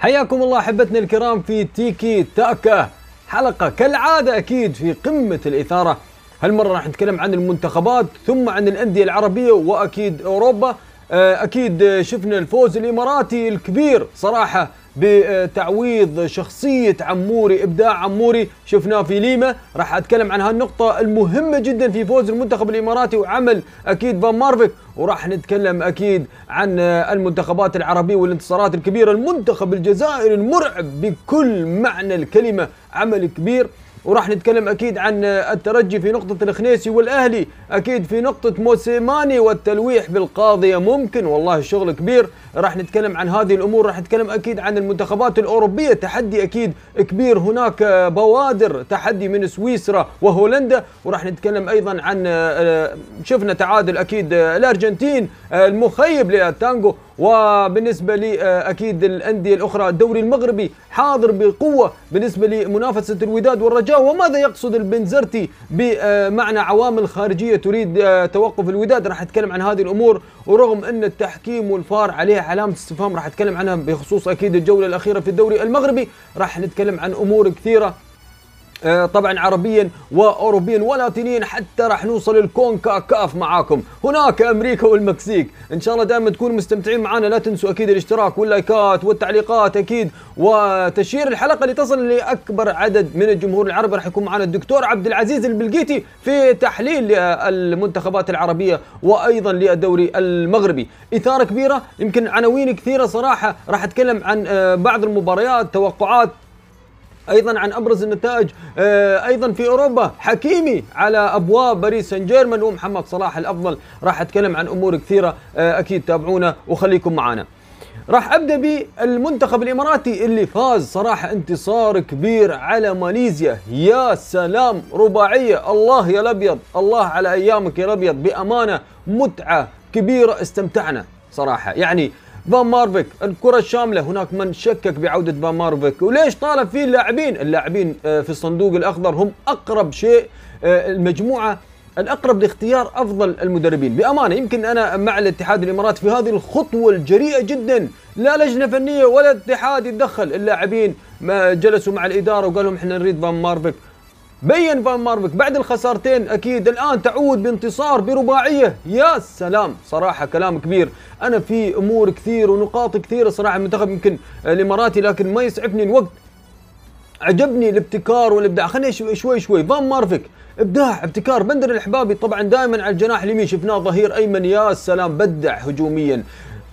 حياكم الله أحبتنا الكرام في تيكي تاكا. حلقة كالعادة أكيد في قمة الإثارة. هالمرة راح نتكلم عن المنتخبات ثم عن الأندية العربية وأكيد أوروبا. آه، أكيد شفنا الفوز الإماراتي الكبير صراحة. بتعويض شخصية عموري إبداع عموري. شفناه في ليما. راح أتكلم عن هالنقطة المهمة جدا في فوز المنتخب الإماراتي وعمل أكيد فان مارفيك. وراح نتكلم أكيد عن المنتخبات العربية والانتصارات الكبيرة. المنتخب الجزائري المرعب بكل معنى الكلمة عمل كبير. وراح نتكلم أكيد عن الترجي في نقطة الخنيسي والأهلي أكيد في نقطة موسيماني والتلويح بالقاضية ممكن والله الشغل كبير. راح نتكلم عن هذه الأمور راح نتكلم أكيد عن المنتخبات الأوروبية. تحدي أكيد كبير هناك بوادر تحدي من سويسرا وهولندا. وراح نتكلم أيضا عن آه، شفنا تعادل أكيد الأرجنتين المخيب للتانجو وبالنسبة لي آه، أكيد الأندية الأخرى الدوري المغربي حاضر بقوة بالنسبة لمنافسه الوداد والرجاء. وماذا يقصد البنزرتي بمعنى عوامل خارجيه تريد آه، توقف الوداد؟ راح نتكلم عن هذه الأمور. ورغم أن التحكيم والفار عليه علامة استفهام راح أتكلم عنها بخصوص أكيد الجولة الأخيرة في الدوري المغربي. راح نتكلم عن أمور كثيرة. طبعا عربيا واوروبيا ولاتينيا حتى راح نوصل الكونكا كاف معاكم. هناك أمريكا والمكسيك. إن شاء الله دائما تكونوا مستمتعين معنا لا تنسوا أكيد الاشتراك واللايكات والتعليقات أكيد. وتشير الحلقة لتصل لأكبر عدد من الجمهور العربي راح يكون معنا الدكتور عبد العزيز البلقيتي في تحليل المنتخبات العربية وأيضا للدوري المغربي. إثارة كبيرة يمكن عناوين كثيرة صراحة. راح أتكلم عن آه، بعض المباريات توقعات أيضا عن أبرز النتائج آه، أيضا في أوروبا حكيمي على أبواب باريس سان جيرمان ومحمد صلاح الأفضل. راح أتكلم عن أمور كثيرة آه، أكيد تابعونا وخليكم معنا. راح أبدأ بالمنتخب الإماراتي اللي فاز صراحة انتصار كبير على ماليزيا. يا سلام رباعية. الله يا الأبيض الله على أيامك يا الأبيض. بأمانة متعة كبيرة استمتعنا صراحة. يعني فان مارفيك الكرة الشاملة. هناك من شكك بعودة فان مارفيك. وليش طالب فيه اللاعبين؟ اللاعبين آه، في الصندوق الأخضر هم أقرب شيء آه، المجموعة الأقرب لاختيار أفضل المدربين. بأمانة يمكن أنا مع الاتحاد الإماراتي في هذه الخطوة الجريئة جدا. لا لجنة فنية ولا اتحاد يتدخل. اللاعبين جلسوا مع الإدارة وقال لهم إحنا نريد فان مارفيك. بين فان مارفيك بعد الخسارتين أكيد الآن تعود بانتصار برباعية. يا سلام! صراحة كلام كبير. أنا في أمور كثير ونقاط كثيرة صراحة المنتخب يمكن الإماراتي لكن ما يسعفني الوقت. عجبني الابتكار والإبداع. خليني شوي شوي فان مارفيك إبداع ابتكار. بندر الحبابي طبعا دائما على الجناح اليمين. شفناه ظهير أيمن. يا سلام! بدع هجوميا.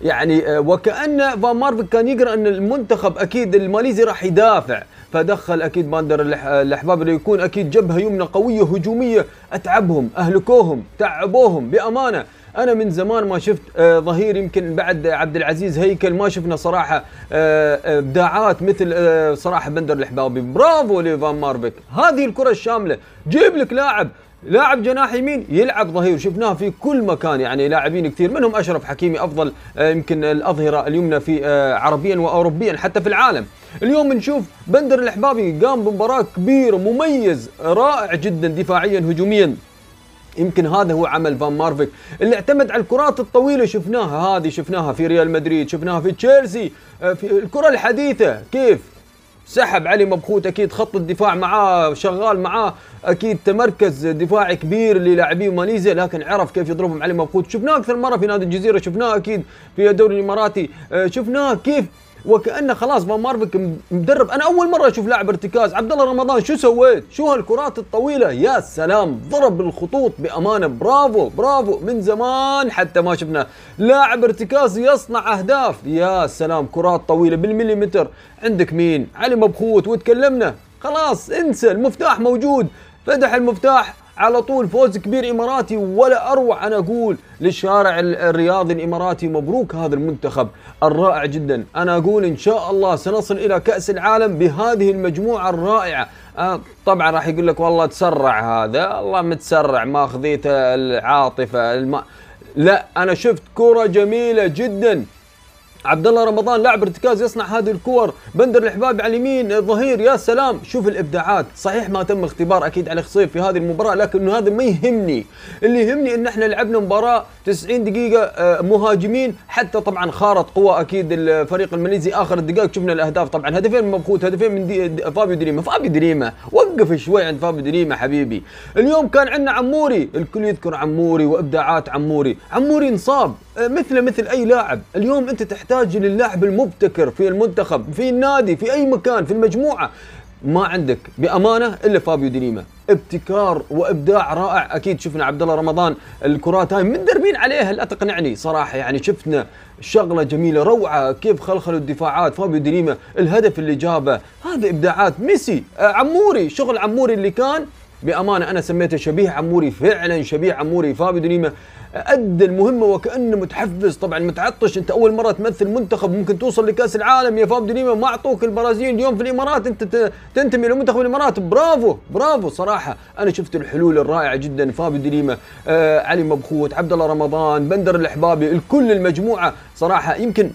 يعني آه، وكأن فان مارفيك كان يقرأ أن المنتخب أكيد الماليزي راح يدافع. فدخل أكيد بندر الحبابي اللي يكون أكيد جبهة يمنى قوية هجومية. أتعبهم اهلكوهم تعبوهم بأمانة. أنا من زمان ما شفت آه ظهير يمكن بعد عبد العزيز هيكل ما شفنا صراحة آه, آه، ابداعات مثل صراحة بندر الحبابي برافو لفان مارفيك. هذه الكرة الشاملة. جيب لك لاعب لاعب جناح يمين يلعب ظهير. شفناه في كل مكان يعني لاعبين كثير. منهم أشرف حكيمي أفضل يمكن الأظهرة اليمنى في عربيا واوروبيا حتى في العالم. اليوم نشوف بندر الحبابي قام بمباراة كبيرة مميز رائع جدا دفاعيا هجوميا. يمكن هذا هو عمل فان مارفيك. اللي اعتمد على الكرات الطويلة شفناها هذه شفناها في ريال مدريد شفناها في تشيلسي. آه، في الكرة الحديثة كيف؟ سحب علي مبخوت أكيد خط الدفاع معاه شغال معاه أكيد تمركز دفاعي كبير للاعبي ماليزيا لكن عرف كيف يضربهم علي مبخوت. شفناه أكثر مرة في نادي الجزيرة شفناه أكيد في الدوري الإماراتي. آه، شفناه كيف وكأنه خلاص فان مارفيك مدرب. أنا أول مرة أشوف لاعب ارتكاز. عبد الله رمضان شو سويت؟ شو هالكرات الطويلة؟ يا سلام ضرب الخطوط بأمانة. برافو برافو. من زمان حتى ما شفنا لاعب ارتكاز يصنع أهداف. يا سلام كرات طويلة بالمليمتر. عندك مين؟ علي مبخوت وتكلمنا. خلاص انسى المفتاح موجود. فتح المفتاح. على طول فوز كبير إماراتي ولا أروع أنا أقول للشارع الرياضي الإماراتي مبروك هذا المنتخب الرائع جدا. أنا أقول إن شاء الله سنصل إلى كأس العالم بهذه المجموعة الرائعة. آه طبعا راح يقول لك والله تسرع هذا الله متسرع ماخذيته العاطفة الم... لا أنا شفت كرة جميلة جدا. عبد الله رمضان لاعب ارتكاز يصنع هذه الكور. بندر الحبابي على اليمين. ظهير يا سلام. شوف الإبداعات. صحيح ما تم اختبار أكيد علي خصيف في هذه المباراة لكن هذا ما يهمني. اللي يهمني إن إحنا لعبنا مباراة 90 دقيقة آه، مهاجمين. حتى طبعا خارت قوى أكيد الفريق الماليزي. آخر الدقائق شفنا الأهداف. طبعا هدفين مبخوت. هدفين من دي فابيو دي ليما. فابيو دي ليما. وقف شوي عند فابيو دي ليما حبيبي. اليوم كان عندنا عموري. الكل يذكر عموري وإبداعات عموري. عموري انصاب. آه، مثله مثل أي لاعب. اليوم أنت تحتاج للاعب المبتكر في المنتخب في النادي في أي مكان في المجموعة. ما عندك بأمانة إلا فابيو دينيما ابتكار وإبداع رائع. أكيد شفنا عبد الله رمضان الكرات هاي مدربين عليها لا تقنعني صراحة يعني شفنا شغلة جميلة روعة. كيف خلخلوا الدفاعات؟ فابيو دينيما الهدف اللي جابه. هذا إبداعات. ميسي آه، عموري شغل عموري اللي كان بأمانة أنا سميته شبيه عموري فعلا شبيه عموري. فابيو دينيما ادى المهمة وكانه متحفز طبعا متعطش. أنت أول مرة تمثل منتخب ممكن توصل لكأس العالم. يا فاب دنيما ما أعطوك البرازيل اليوم في الإمارات. أنت تنتمي لمنتخب الإمارات. برافو برافو صراحة. أنا شفت الحلول الرائعة جدا. فابيو دنيما آه علي مبخوت عبد الله رمضان بندر الأحبابي الكل المجموعة صراحة. يمكن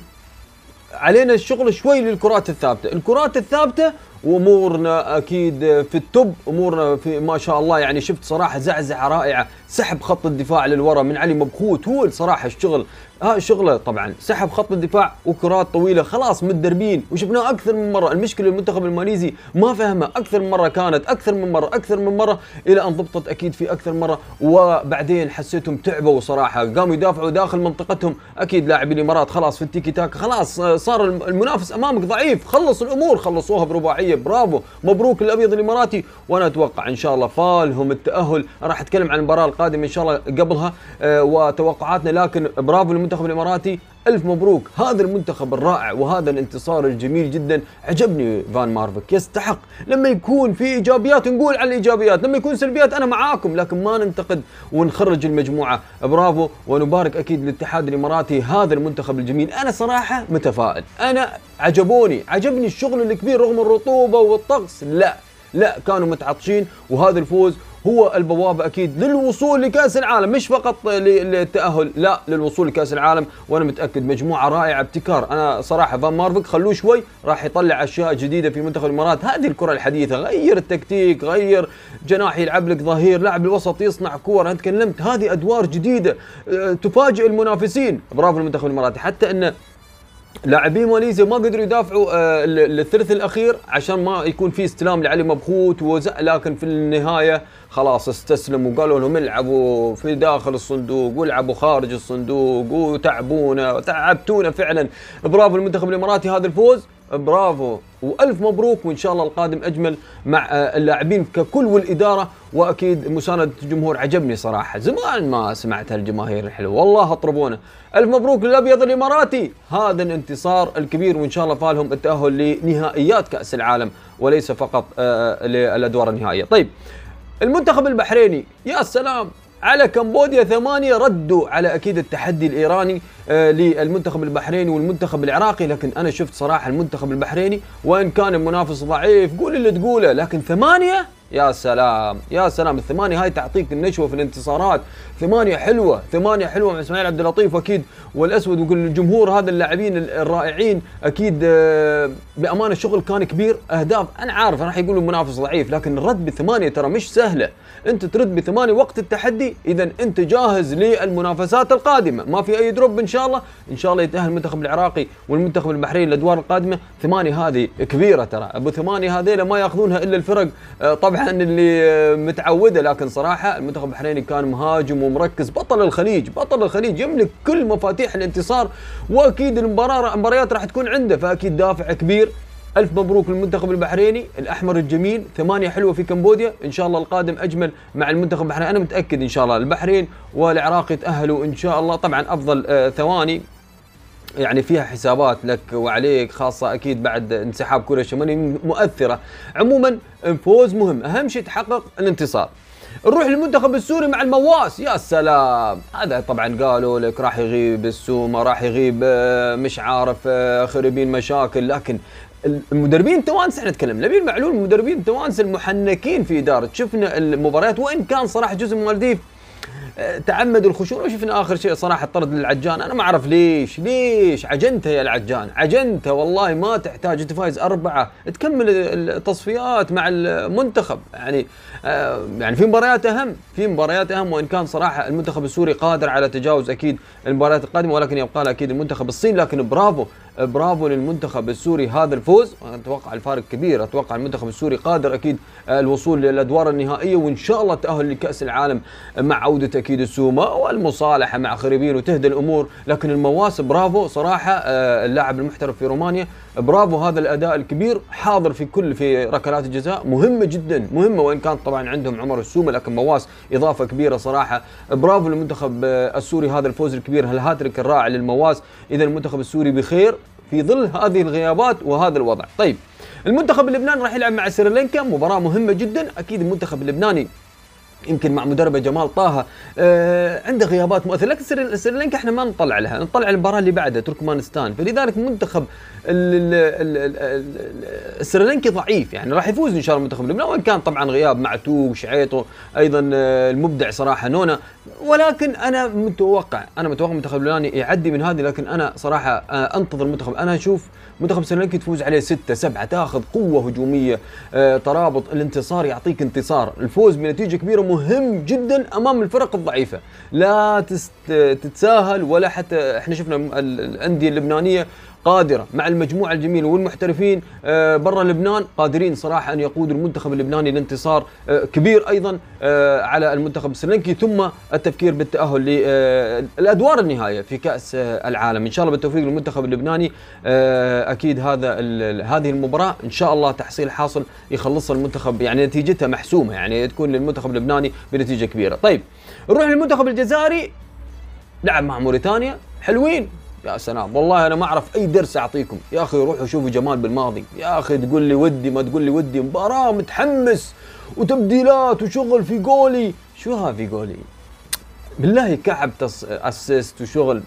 علينا الشغل شوي للكرات الثابتة. الكرات الثابتة وأمورنا أكيد في التوب أمورنا في ما شاء الله. يعني شفت صراحة زعزعة رائعة سحب خط الدفاع للوراء من علي مبخوت هو صراحة الشغل ها شغلة طبعا سحب خط الدفاع وكرات طويلة خلاص متدربين وشفناه أكثر من مرة. المشكلة المنتخب الماليزي ما فهمه أكثر من مرة كانت أكثر من مرة أكثر من مرة إلى أن ضبطت أكيد في أكثر مرة. وبعدين حسيتهم تعبوا صراحة قاموا يدافعوا داخل منطقتهم. أكيد لاعبي الإمارات خلاص في التيكي تاك خلاص صار المنافس أمامك ضعيف. خلص الأمور خلصوها برباعية. برافو مبروك الأبيض الإماراتي. وأنا أتوقع إن شاء الله فالهم التأهل. راح أتكلم عن المباراة القادمة إن شاء الله قبلها أه وتوقعاتنا لكن برافو المنتخب الإماراتي. ألف مبروك. هذا المنتخب الرائع وهذا الانتصار الجميل جدا. عجبني فان مارفيك يستحق. لما يكون في إيجابيات نقول على الإيجابيات. لما يكون سلبيات أنا معاكم لكن ما ننتقد ونخرج المجموعة. برافو. ونبارك أكيد للاتحاد الإماراتي هذا المنتخب الجميل. أنا صراحة متفائل. أنا عجبوني. عجبني الشغل الكبير رغم الرطوبة والطقس. لا. لا كانوا متعطشين. وهذا الفوز هو البوابه أكيد للوصول لكأس العالم مش فقط للتأهل لا للوصول لكأس العالم. وأنا متأكد مجموعة رائعة ابتكار. أنا صراحة فان مارفيك خلوه شوي راح يطلع أشياء جديدة في منتخب الإمارات. هذه الكرة الحديثة غير التكتيك غير جناح يلعب لك ظهير لاعب الوسط يصنع كور. أنا تكلمت هذه أدوار جديدة أه، تفاجئ المنافسين. برافو المنتخب الاماراتي حتى انه لاعبين ماليزيا ما قدروا يدافعوا آه الثلث الأخير عشان ما يكون في استلام لعلي مبخوت ووزع لكن في النهاية خلاص استسلموا. وقالوا لهم العبوا في داخل الصندوق والعبوا خارج الصندوق وتعبونا وتعبتونا فعلا. برافو المنتخب الإماراتي هذا الفوز. برافو. وألف مبروك وإن شاء الله القادم أجمل مع آه، اللاعبين ككل والإدارة. وأكيد مساندة الجمهور عجبني صراحة زمان ما سمعت هالجماهير الحلوة. والله أطربونا. ألف مبروك للأبيض الإماراتي. هذا الانتصار الكبير وإن شاء الله فالهم التأهل لنهائيات كأس العالم وليس فقط آه، للأدوار النهائية. طيب المنتخب البحريني يا سلام. على كمبوديا ثمانية ردوا على أكيد التحدي الإيراني آه للمنتخب البحريني والمنتخب العراقي. لكن أنا شفت صراحة المنتخب البحريني وإن كان المنافس ضعيف قول اللي تقوله لكن ثمانية؟ يا سلام يا سلام. الثمانية هاي تعطيك النشوة في الانتصارات. ثمانية حلوة ثمانية حلوة مع إسماعيل عبد اللطيف. أكيد والأسود وكل الجمهور هذا اللاعبين الرائعين. أكيد آه، بأمانة الشغل كان كبير. أهداف أنا عارف راح يقولوا المنافس ضعيف لكن الرد بثمانية ترى مش سهلة. أنت ترد بثمانية وقت التحدي إذا أنت جاهز للمنافسات القادمة. ما في أي دروب إن شاء الله. إن شاء الله يتأهل المنتخب العراقي والمنتخب البحريني الأدوار القادمة. ثمانية هذه كبيرة ترى. أبو ثمانية هذيلا ما يأخذونها إلا الفرق. آه، طبعا طبعا اللي متعودة لكن صراحة المنتخب البحريني كان مهاجم ومركز. بطل الخليج بطل الخليج يملك كل مفاتيح الانتصار وأكيد المباراه المباريات راح تكون عنده فأكيد دافع كبير. ألف مبروك للمنتخب البحريني الأحمر الجميل. ثمانية حلوة في كمبوديا. إن شاء الله القادم أجمل مع المنتخب البحريني. أنا متأكد إن شاء الله البحرين والعراق يتأهلوا إن شاء الله. طبعا أفضل آه ثواني. يعني فيها حسابات لك وعليك خاصة أكيد بعد انسحاب كوريا الشمالية مؤثرة. عموما فوز مهم. أهم شيء تحقق الانتصار. نروح للمنتخب السوري مع المواس. يا سلام! هذا طبعا قالوا لك راح يغيب السومة راح يغيب آه، مش عارف آه، خربين مشاكل. لكن المدربين التوانس إحنا نتكلم نبيل معلول المدربين التوانس المحنكين في إدارة. شفنا المباريات وإن كان صراحة جزء من المالديف تعمد الخشونة. وشفنا آخر شيء صراحة طرد للعجان أنا ما أعرف ليش ليش؟ عجنته يا العجان عجنته والله ما تحتاج أنت فايز أربعة تكمل التصفيات مع المنتخب. يعني يعني في مباريات أهم في مباريات أهم وإن كان صراحة المنتخب السوري قادر على تجاوز أكيد المباريات القادمة ولكن يبقى له أكيد المنتخب الصيني. لكن برافو برافو للمنتخب السوري هذا الفوز. أتوقع الفارق كبير. أتوقع المنتخب السوري قادر أكيد الوصول للأدوار النهائية وإن شاء الله التاهل لكأس العالم مع عودة أكيد السوما والمصالحة مع خريبين وتهدى الأمور. لكن المواس برافو صراحة آه، اللاعب المحترف في رومانيا برافو هذا الأداء الكبير حاضر في كل في ركلات الجزاء. مهمة جدا مهمة وإن كان طبعا عندهم عمر السومة لكن مواس إضافة كبيرة صراحة. برافو للمنتخب السوري هذا الفوز الكبير هالهاتريك الرائع للمواس. اذا المنتخب السوري بخير في ظل هذه الغيابات وهذا الوضع. طيب المنتخب اللبناني راح يلعب مع سريلانكا مباراة مهمة جدا. أكيد المنتخب اللبناني يمكن مع مدربه جمال طه آه عنده غيابات مؤثرة لكن سريلانكا إحنا ما نطلع لها. نطلع المباراة اللي بعدها تركمانستان. فلذلك منتخب السريلانكي ضعيف يعني راح يفوز إن شاء الله المنتخب اللبناني وإن كان طبعا غياب معتوق شعيطو أيضا آه المبدع صراحة نونا. ولكن أنا متوقع أنا متوقع المنتخب اللبناني يعدي من هذه لكن أنا صراحة آه أنتظر المنتخب. أنا أشوف منتخب سريلانكا تفوز عليه ستة سبعة تأخذ قوة هجومية آه ترابط الانتصار يعطيك انتصار. الفوز بنتيجة كبيرة مهم جدا أمام الفرق الضعيفة. لا تتساهل ولا حتى إحنا شفنا الأندية اللبنانية قادرة مع المجموعة الجميلة والمحترفين آه، برا لبنان قادرين صراحة أن يقودوا المنتخب اللبناني لانتصار آه، كبير أيضا آه، على المنتخب السريلانكي ثم التفكير بالتأهل للادوار النهائية في كأس العالم. إن شاء الله بالتوفيق للمنتخب اللبناني أكيد هذا هذه المباراة إن شاء الله تحصيل حاصل يخلصها المنتخب يعني نتيجتها محسومة يعني تكون للمنتخب اللبناني بنتيجة كبيرة. طيب نروح للمنتخب الجزائري. لعب مع موريتانيا حلوين. يا سلام. والله أنا ما أعرف أي درس أعطيكم. يا أخي روحوا شوفوا جمال بالماضي. يا أخي تقول لي ودي ما تقول لي ودي. مباراة متحمس وتبديلات وشغل في قولي شو ها في قولي بالله كعب تص... اسيست وشغل.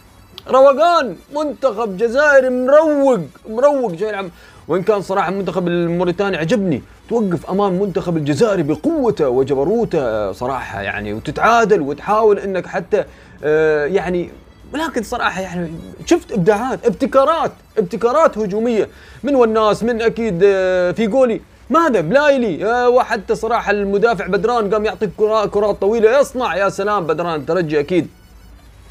روقان منتخب جزائري مروق مروق جاي يلعب وإن كان صراحة المنتخب الموريتاني عجبني. توقف أمام المنتخب الجزائري بقوته وجبروته صراحة يعني وتتعادل وتحاول إنك حتى آه يعني ولكن صراحة يعني شفت إبداعات ابتكارات ابتكارات هجومية من والناس من أكيد آه، في جولي ماذا بلايلي آه، وحتى صراحة المدافع بدران قام يعطيك كرات طويلة. يصنع يا سلام بدران الترجي أكيد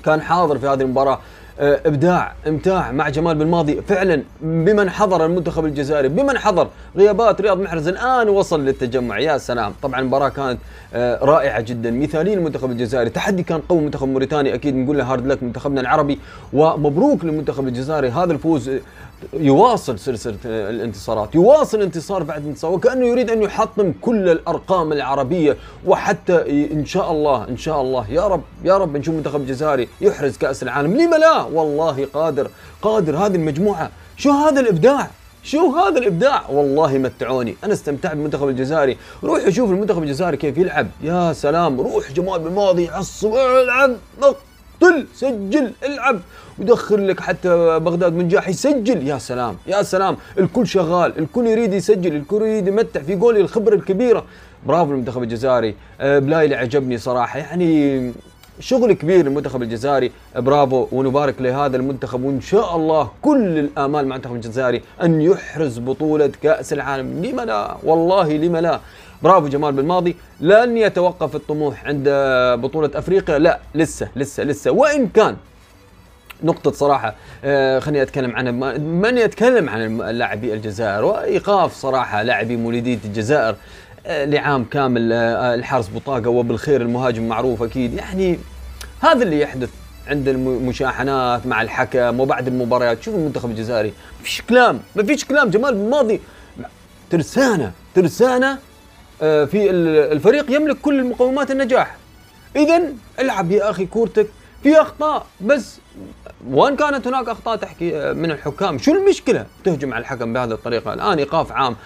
كان حاضر في هذه المباراة. إبداع امتاع مع جمال بالماضي فعلا بمن حضر المنتخب الجزائري بمن حضر غيابات رياض محرز. الآن وصل للتجمع يا سلام. طبعا المباراة كانت آه، رائعة جدا. مثاليه للمنتخب الجزائري. تحدي كان قوي منتخب موريتانيا. أكيد نقول له hard luck منتخبنا العربي. ومبروك للمنتخب الجزائري. هذا الفوز يواصل سلسلة الانتصارات يواصل انتصار بعد انتصار وكأنه يريد أن يحطم كل الأرقام العربية وحتى إن شاء الله إن شاء الله. يا رب يا رب نشوف منتخب جزائري يحرز كأس العالم. لما لا؟ والله قادر قادر. هذه المجموعة شو هذا الإبداع؟ شو هذا الإبداع؟ والله متعوني. أنا استمتعت بالمنتخب الجزائري. روح شوف المنتخب الجزائري كيف يلعب. يا سلام روح جمال بالماضي عصب العب طل سجل العب. ودخل لك حتى بغداد منجاح يسجل. يا سلام يا سلام. الكل شغال الكل يريد يسجل الكل يريد يمتع. في جولي الخبرة الكبيرة. برافو المنتخب الجزائري. آه، بلايلي عجبني صراحة. يعني شغل كبير المنتخب الجزائري. برافو ونبارك لهذا المنتخب. وإن شاء الله كل الآمال مع المنتخب الجزائري أن يحرز بطولة كأس العالم. لما لا والله لما لا. برافو جمال بالماضي لن يتوقف الطموح عند بطولة أفريقيا. لا لسه لسه لسه. وإن كان نقطة صراحة آه خليني أتكلم عن من يتكلم عن لاعبي الجزائر؟ وإيقاف صراحة لاعبي مولودية الجزائر آه لعام كامل آه الحارس بطاقة وبالخير المهاجم معروف أكيد. يعني هذا اللي يحدث عند المشاحنات مع الحكم وبعد المباريات. شوف المنتخب الجزائري ما فيش كلام ما فيش كلام. جمال بالماضي ترسانة ترسانة في الفريق يملك كل المقومات النجاح. اذا العب يا أخي كورتك في أخطاء بس وإن كانت هناك أخطاء تحكي آه، من الحكام شو المشكلة تهجم على الحكم بهذه الطريقة؟ الآن إيقاف عام.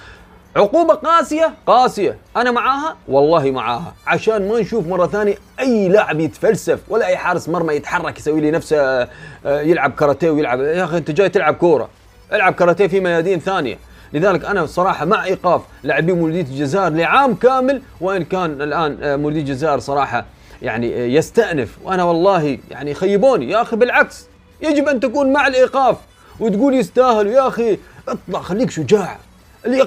عقوبة قاسية؟ قاسية. أنا معاها؟ والله معاها. عشان ما نشوف مرة ثانية أي لاعب يتفلسف ولا أي حارس مرمى يتحرك يسوي لي نفسه آه، يلعب كاراتيه ويلعب. يا أخي أنت جاي تلعب كورة. العب كاراتيه في ميادين ثانية. لذلك أنا الصراحه مع إيقاف لاعبي مولوديه الجزائر لعام كامل وإن كان الآن آه، مولوديه الجزائر صراحة يعني يستأنف. وأنا والله يعني خيبوني. يا أخي بالعكس يجب أن تكون مع الإيقاف وتقول يستاهل. يا أخي اطلع خليك شجاع.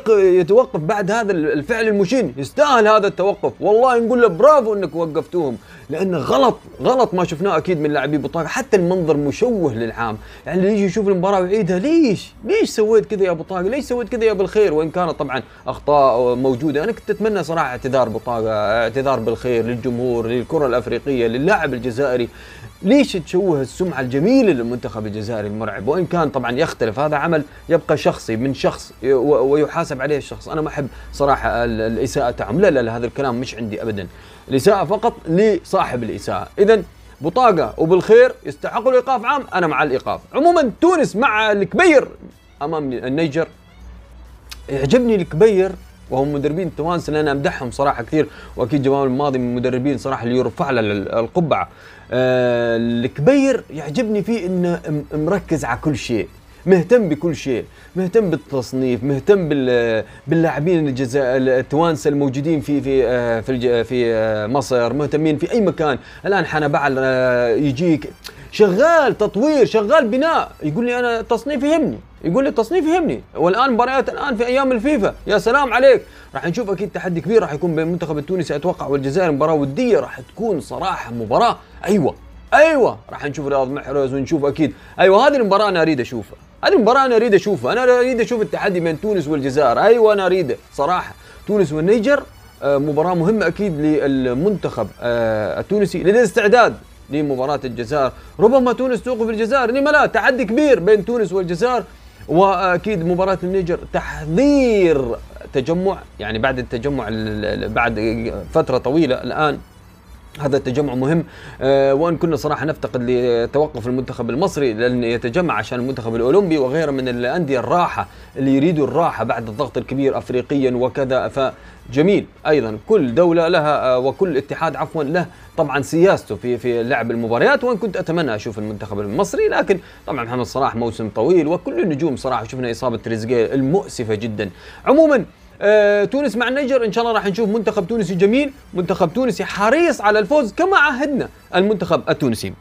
يتوقف بعد هذا الفعل المشين. يستاهل هذا التوقف. والله نقول له برافو إنك وقفتوهم. لأنه غلط غلط ما شفناه أكيد من لاعبي بطاقه حتى المنظر مشوه للعام. يعني اللي يجي يشوف المباراة ويعيدها ليش؟ ليش سويت كذا يا بطاقه ليش سويت كذا يا بالخير وإن كانت طبعا أخطاء موجودة. أنا كنت أتمنى صراحة اعتذار بطاقه اعتذار بالخير للجمهور للكرة الأفريقية للاعب الجزائري. ليش تشوه السمعة الجميلة للمنتخب الجزائري المرعب؟ وإن كان طبعا يختلف هذا عمل يبقى شخصي من شخص ويحاسب عليه الشخص. أنا ما أحب صراحة الإساءة تاعهم لا لا لا هذا الكلام مش عندي أبدا. الإساءة فقط لصاحب الإساءة. إذا بطاقة وبالخير يستحقوا الإيقاف عام. أنا مع الإيقاف. عموما تونس مع الكبير أمام النيجر. يعجبني الكبير وهم مدربين التوانسه اللي أنا أمدحهم صراحة كثير. وأكيد جمال الماضي من المدربين صراحة اللي يرفع له القبعة. آه الكبير يعجبني فيه إنه مركز على كل شيء مهتم بكل شيء مهتم بالتصنيف مهتم باللاعبين التوانسة الموجودين في في آه، في في آه، مصر مهتمين في أي مكان. الآن حنبعل يجيك شغال تطوير شغال بناء. يقول لي أنا تصنيف يهمني. يقول لي التصنيف يهمني. والآن مباريات الآن في أيام الفيفا. يا سلام عليك. راح نشوف أكيد تحدي كبير راح يكون بين المنتخب التونسي أتوقع والجزائر. مباراة ودية راح تكون صراحة مباراة. أيوه أيوه. راح نشوف رياض محرز ونشوف أكيد. أيوه هذه المباراة أنا أريد أشوفها. هذه المباراة أنا أريد أشوفها. أنا أريد أشوف التحدي بين تونس والجزائر. أيوه أنا أريده صراحة. تونس والنيجر آه، مباراة مهمة أكيد للمنتخب آه، التونسي للاستعداد. لمباراة الجزائر. ربما تونس توقف الجزائر. لما لا تحدي كبير بين تونس والجزائر. وأكيد مباراة النيجر تحضير تجمع يعني بعد التجمع بعد فترة طويلة الآن هذا التجمع مهم. أه وان كنا صراحة نفتقد لتوقف المنتخب المصري لأن يتجمع عشان المنتخب الأولمبي وغيره من الأندية الراحة اللي يريدوا الراحة بعد الضغط الكبير افريقيا وكذا. فجميل. أيضا كل دولة لها أه وكل اتحاد عفوا له طبعا سياسته في في لعب المباريات وان كنت أتمنى أشوف المنتخب المصري. لكن طبعا محمد صلاح موسم طويل وكل النجوم صراحة شفنا إصابة تريزيجيه المؤسفة جدا. عموما آه تونس مع النيجر إن شاء الله راح نشوف منتخب تونسي جميل منتخب تونسي حريص على الفوز كما عهدنا المنتخب التونسي.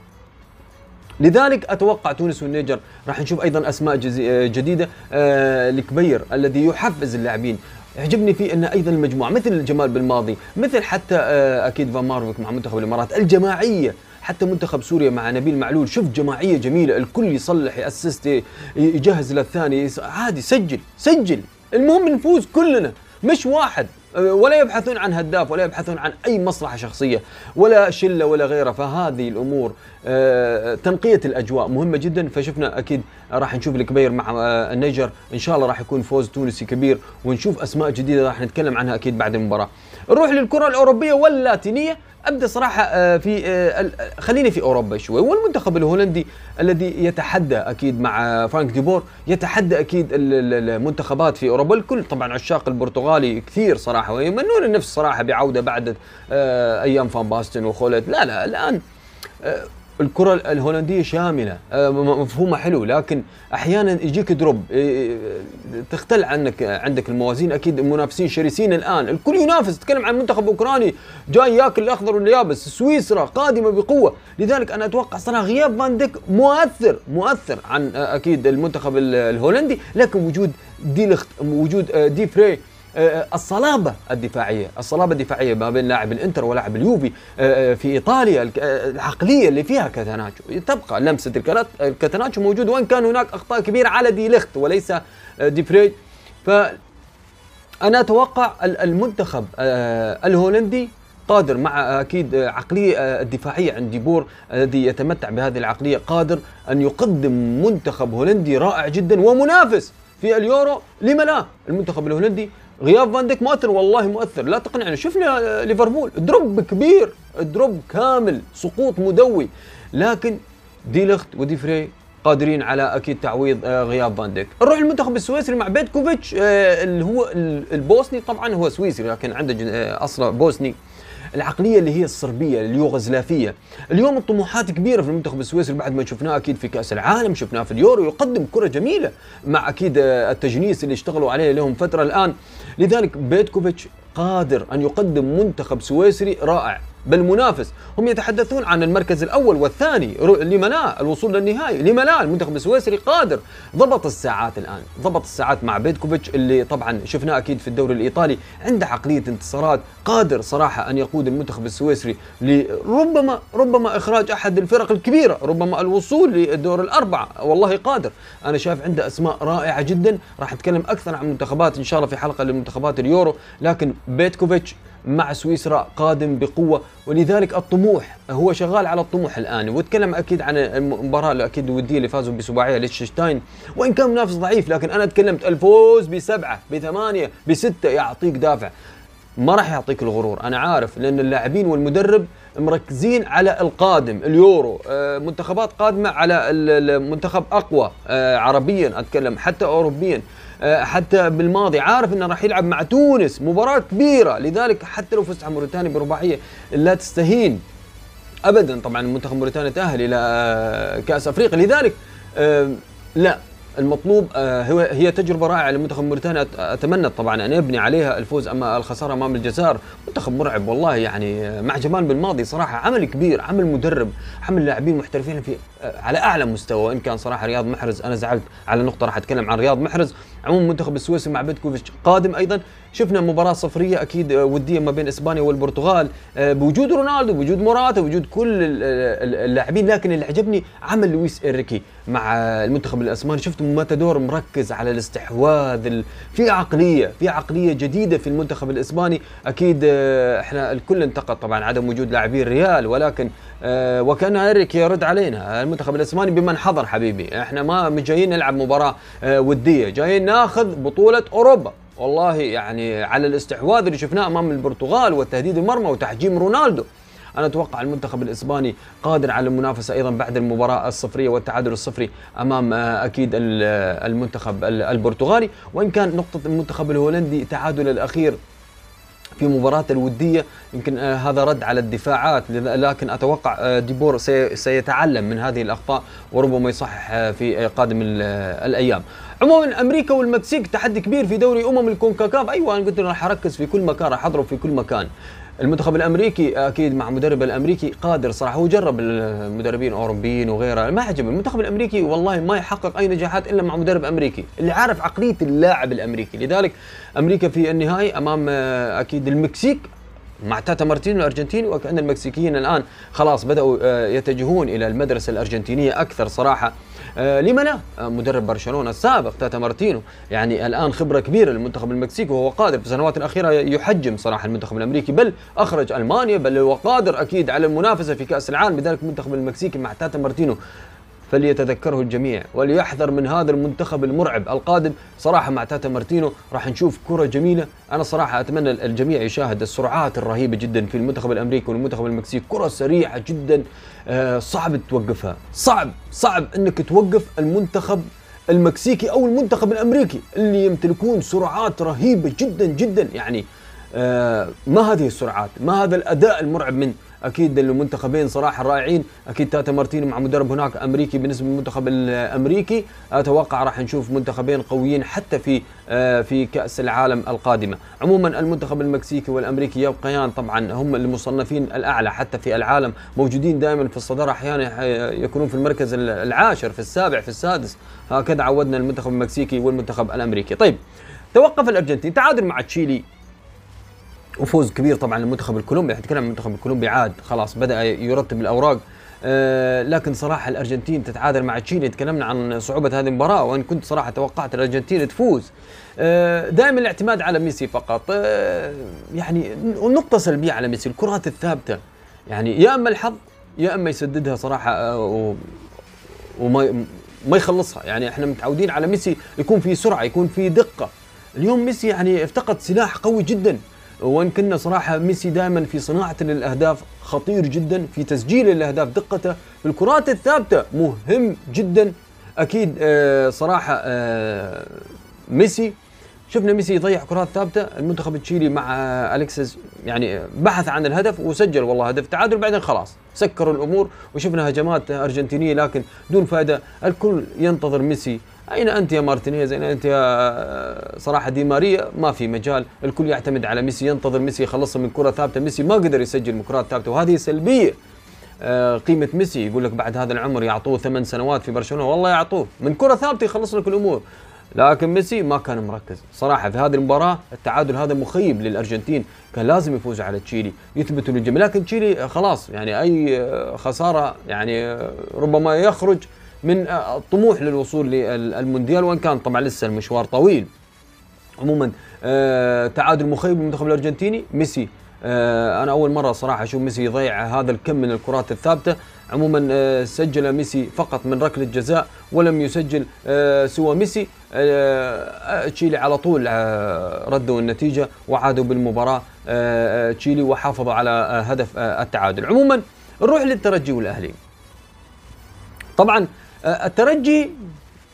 لذلك أتوقع تونس والنيجر راح نشوف أيضا أسماء آه، جديدة آه الكبير الذي يحفز اللاعبين. يعجبني فيه انه أيضا المجموعة مثل جمال بالماضي مثل حتى آه أكيد فان مارفيك مع منتخب الإمارات الجماعية حتى منتخب سوريا مع نبيل معلول. شوف جماعية جميلة الكل يصلح يأسست يجهز للثاني عادي سجل سجل. المهم نفوز كلنا. مش واحد أه، ولا يبحثون عن هداف ولا يبحثون عن أي مصلحة شخصية ولا شلة ولا غيره فهذه الأمور أه، تنقية الأجواء مهمة جدا. فشفنا أكيد راح نشوف الكبير مع أه، النيجر إن شاء الله راح يكون فوز تونسي كبير ونشوف أسماء جديدة راح نتكلم عنها أكيد بعد المباراة. نروح للكرة الأوروبية واللاتينية. أبدأ صراحة آه، في آه، خليني في أوروبا شوي. والمنتخب الهولندي الذي يتحدى أكيد مع فرانك ديبور يتحدى أكيد المنتخبات في أوروبا. الكل طبعا عشاق البرتقالي كثير صراحة ويمنون النفس صراحة بعودة بعد آه، أيام فان باستن وخوليت. لا لا الآن الكرة الهولندية شاملة آه، مفهومها حلو لكن أحيانا يجيك drop تختل عنك عندك الموازين أكيد المنافسين شرسين الآن. الكل ينافس تتكلم عن منتخب أوكراني جاي ياكل الأخضر واليابس سويسرا قادمة بقوة. لذلك أنا أتوقع صراحة غياب فان ديك مؤثر مؤثر عن آه، أكيد المنتخب الهولندي لكن وجود دي لخت وجود آه، دي فري الصلابة الدفاعية، الصلابة الدفاعية ما بين لاعب الإنتر ولاعب اليوفي آه، آه، في إيطاليا العقلية اللي فيها كاتاناتشو. تبقى لمسة الكاتاناتشو موجود وإن كان هناك أخطاء كبيرة على دي ليخت وليس دي فري ف أنا أتوقع المنتخب الهولندي قادر مع أكيد عقلية الدفاعية عند ديبور الذي يتمتع بهذه العقلية قادر أن يقدم منتخب هولندي رائع جدا ومنافس في اليورو. لما لا المنتخب الهولندي غياب فان ديك مؤثر والله مؤثر. لا تقنعني. شفنا ليفربول. drop كبير. drop كامل. سقوط مدوي. لكن دي لخت ودي فري قادرين على أكيد تعويض آه، غياب فان ديك. نروح المنتخب السويسري مع بيتكوفيتش آه، اللي هو البوسني. طبعا هو سويسري لكن عنده آه، اصله بوسني. العقلية اللي هي الصربية اليوغوسلافية. اليوم الطموحات كبيرة في المنتخب السويسري بعد ما شفناه أكيد في كأس العالم. شفناه في اليورو. يقدم كرة جميلة مع أكيد التجنيس اللي اشتغلوا عليه لهم فترة الآن. لذلك بيتكوفيتش قادر أن يقدم منتخب سويسري رائع. بل منافس هم يتحدثون عن المركز الأول والثاني لما لا الوصول للنهائي لما لا المنتخب السويسري قادر. ضبط الساعات الآن ضبط الساعات مع بيتكوفيتش اللي طبعا شفناه أكيد في الدوري الإيطالي عنده عقلية انتصارات قادر صراحة أن يقود المنتخب السويسري لربما ربما إخراج أحد الفرق الكبيرة ربما الوصول للدور الأربعة. والله قادر. أنا شايف عنده أسماء رائعة جدا. راح اتكلم أكثر عن منتخبات إن شاء الله في حلقة لمنتخبات اليورو. لكن بيتكوفيتش مع سويسرا قادم بقوة. ولذلك الطموح هو شغال على الطموح الآن وتكلم أكيد عن المباراة اللي أكيد الودية اللي فازوا بسباعية ليتشتاين وإن كان منافس ضعيف لكن أنا تكلمت الفوز بسبعة بثمانية بستة يعطيك دافع. ما راح يعطيك الغرور أنا عارف لأن اللاعبين والمدرب مركزين على القادم اليورو آه، منتخبات قادمة على المنتخب أقوى آه، عربيا أتكلم حتى اوروبيا. حتى بالماضي عارف إنه راح يلعب مع تونس. مباراة كبيرة. لذلك حتى لو فزت على موريتانيا برباعية لا تستهين ابدا. طبعا المنتخب موريتانيا تأهل إلى كأس أفريقيا. لذلك لا المطلوب آه، هي تجربة رائعة لمنتخب موريتانيا. أتمنى طبعا أن يبني عليها الفوز أما الخسارة أمام الجزائر. منتخب مرعب والله يعني آه، مع جمال بالماضي صراحة. عمل كبير عمل مدرب عمل لاعبين محترفين في آه، على أعلى مستوى. وان كان صراحة رياض محرز أنا زعلت على نقطة راح أتكلم عن رياض محرز. عموما منتخب السويسري مع بيتكوفيتش قادم أيضا. شفنا مباراة صفرية أكيد ودية ما بين إسبانيا والبرتغال بوجود رونالدو بوجود موراتا بوجود كل اللاعبين. لكن اللي عجبني عمل لويس إنريكي مع المنتخب الأسباني. شفت ماتادور مركز على الاستحواذ في عقلية في عقلية جديدة في المنتخب الإسباني. أكيد آه، إحنا الكل انتقد طبعا عدم وجود لاعبين ريال ولكن آه، وكأن اريك يرد علينا المنتخب الأسباني بمن حضر حبيبي. إحنا ما مش جايين نلعب مباراة آه، ودية جايين ناخذ بطولة أوروبا. والله يعني على الاستحواذ اللي شفناه أمام البرتغال وتهديد المرمى وتحجيم رونالدو. أنا أتوقع المنتخب الأسباني قادر على المنافسة أيضا بعد المباراة الصفرية والتعادل الصفري أمام آه، أكيد المنتخب البرتغالي. وإن كان نقطة المنتخب الهولندي تعادل الأخير في مباراة الودية. يمكن آه هذا رد على الدفاعات لكن أتوقع آه ديبور سي سيتعلم من هذه الأخطاء وربما يصحح آه في قادم الأيام. عموما أمريكا والمكسيك تحدي كبير في دوري أمم الكونكاكاف. أيوة أنا قلت راح أركز في كل مكان راح أضرب في كل مكان. المنتخب الأمريكي أكيد مع مدرب الأمريكي قادر صراحة. هو جرب المدربين الاوروبيين وغيره ما عجب. المنتخب الأمريكي والله ما يحقق أي نجاحات إلا مع مدرب أمريكي اللي عارف عقلية اللاعب الأمريكي. لذلك أمريكا في النهائي أمام آه، أكيد المكسيك مع تاتا مارتينو الأرجنتيني وكأن المكسيكيين الآن خلاص بدأوا آه، يتجهون إلى المدرسة الأرجنتينية أكثر صراحة. آه لما لا؟ آه مدرب برشلونة السابق تاتا مارتينو. يعني الآن خبرة كبيرة للمنتخب المكسيكي وهو قادر في السنوات الأخيرة يحجم صراحة المنتخب الأمريكي بل أخرج ألمانيا بل هو قادر أكيد على المنافسة في كأس العالم لذلك المنتخب المكسيكي مع تاتا مارتينو. فليتذكره الجميع وليحذر من هذا المنتخب المرعب القادم صراحة مع تاتا مارتينو. راح نشوف كرة جميلة. أنا صراحة أتمنى الجميع يشاهد السرعات الرهيبة جدا في المنتخب الأمريكي والمنتخب المكسيكي كرة سريعة جدا. صعب توقفها. صعب صعب أنك توقف المنتخب المكسيكي أو المنتخب الأمريكي اللي يمتلكون سرعات رهيبة جدا جدا. يعني آه، ما هذه السرعات؟ ما هذا الأداء المرعب من أكيد المنتخبين صراحة رائعين أكيد تاتا مارتينو مع مدرب هناك أمريكي بالنسبة للمنتخب الأمريكي. أتوقع راح نشوف منتخبين قويين حتى في آه، في كأس العالم القادمة. عموما المنتخب المكسيكي والأمريكي يبقيان طبعا هم المصنفين الأعلى حتى في العالم. موجودين دائما في الصدارة أحيانا يكونون في المركز العاشر في السابع في السادس. هكذا عودنا المنتخب المكسيكي والمنتخب الأمريكي. طيب توقف الأرجنتين تعادل مع تشيلي. وفوز كبير طبعا للمنتخب الكولومبي نتكلم عن المنتخب الكولومبي عاد خلاص بدأ يرتب الأوراق. آه لكن صراحة الأرجنتين تتعادل مع تشيلي. تكلمنا عن صعوبة هذه المباراة وإن كنت صراحة توقعت الأرجنتين تفوز. آه دائما الاعتماد على ميسي فقط. آه يعني نقطة سلبية على ميسي الكرات الثابتة. يعني يا أما الحظ يا أما يسددها صراحة آه وما ما يخلصها. يعني إحنا متعودين على ميسي يكون في سرعة يكون في دقة. اليوم ميسي يعني افتقد سلاح قوي جدا. وان كنا صراحة ميسي دائما في صناعة للاهداف خطير جدا في تسجيل الأهداف دقته. في الكرات الثابتة مهم جدا. أكيد آه صراحة آه ميسي شفنا ميسي يضيع كرات ثابتة. المنتخب التشيلي مع الكسيس يعني بحث عن الهدف وسجل والله هدف تعادل بعدين خلاص سكروا الأمور وشفنا هجمات أرجنتينية لكن دون فائده الكل ينتظر ميسي أين أنت يا مارتينيز؟ أين أنت يا صراحة دي ماريا؟ ما في مجال. الكل يعتمد على ميسي ينتظر ميسي يخلصها من كرة ثابتة. ميسي ما قدر يسجل كرات ثابتة وهذه سلبية. آه، قيمة ميسي يقول لك بعد هذا العمر يعطوه ثمان سنوات في برشلونة. والله يعطوه. من كرة ثابتة يخلص لك الأمور. لكن ميسي ما كان مركز. صراحة في هذه المباراة التعادل هذا مخيب للأرجنتين. كان لازم يفوز على تشيلي. يثبتوا للجميع لكن تشيلي خلاص يعني أي خسارة يعني ربما يخرج من الطموح للوصول للمونديال وإن كان طبعا لسه المشوار طويل. عموما آه، تعادل مخيب للمنتخب الأرجنتيني ميسي آه، أنا أول مرة صراحة أشوف ميسي يضيع هذا الكم من الكرات الثابتة. عموما آه، سجل ميسي فقط من ركلة جزاء ولم يسجل سوى ميسي. تشيلي على طول ردوا النتيجة وعادوا بالمباراة تشيلي وحافظوا على هدف التعادل. عموما نروح للترجي والأهلي. طبعا الترجي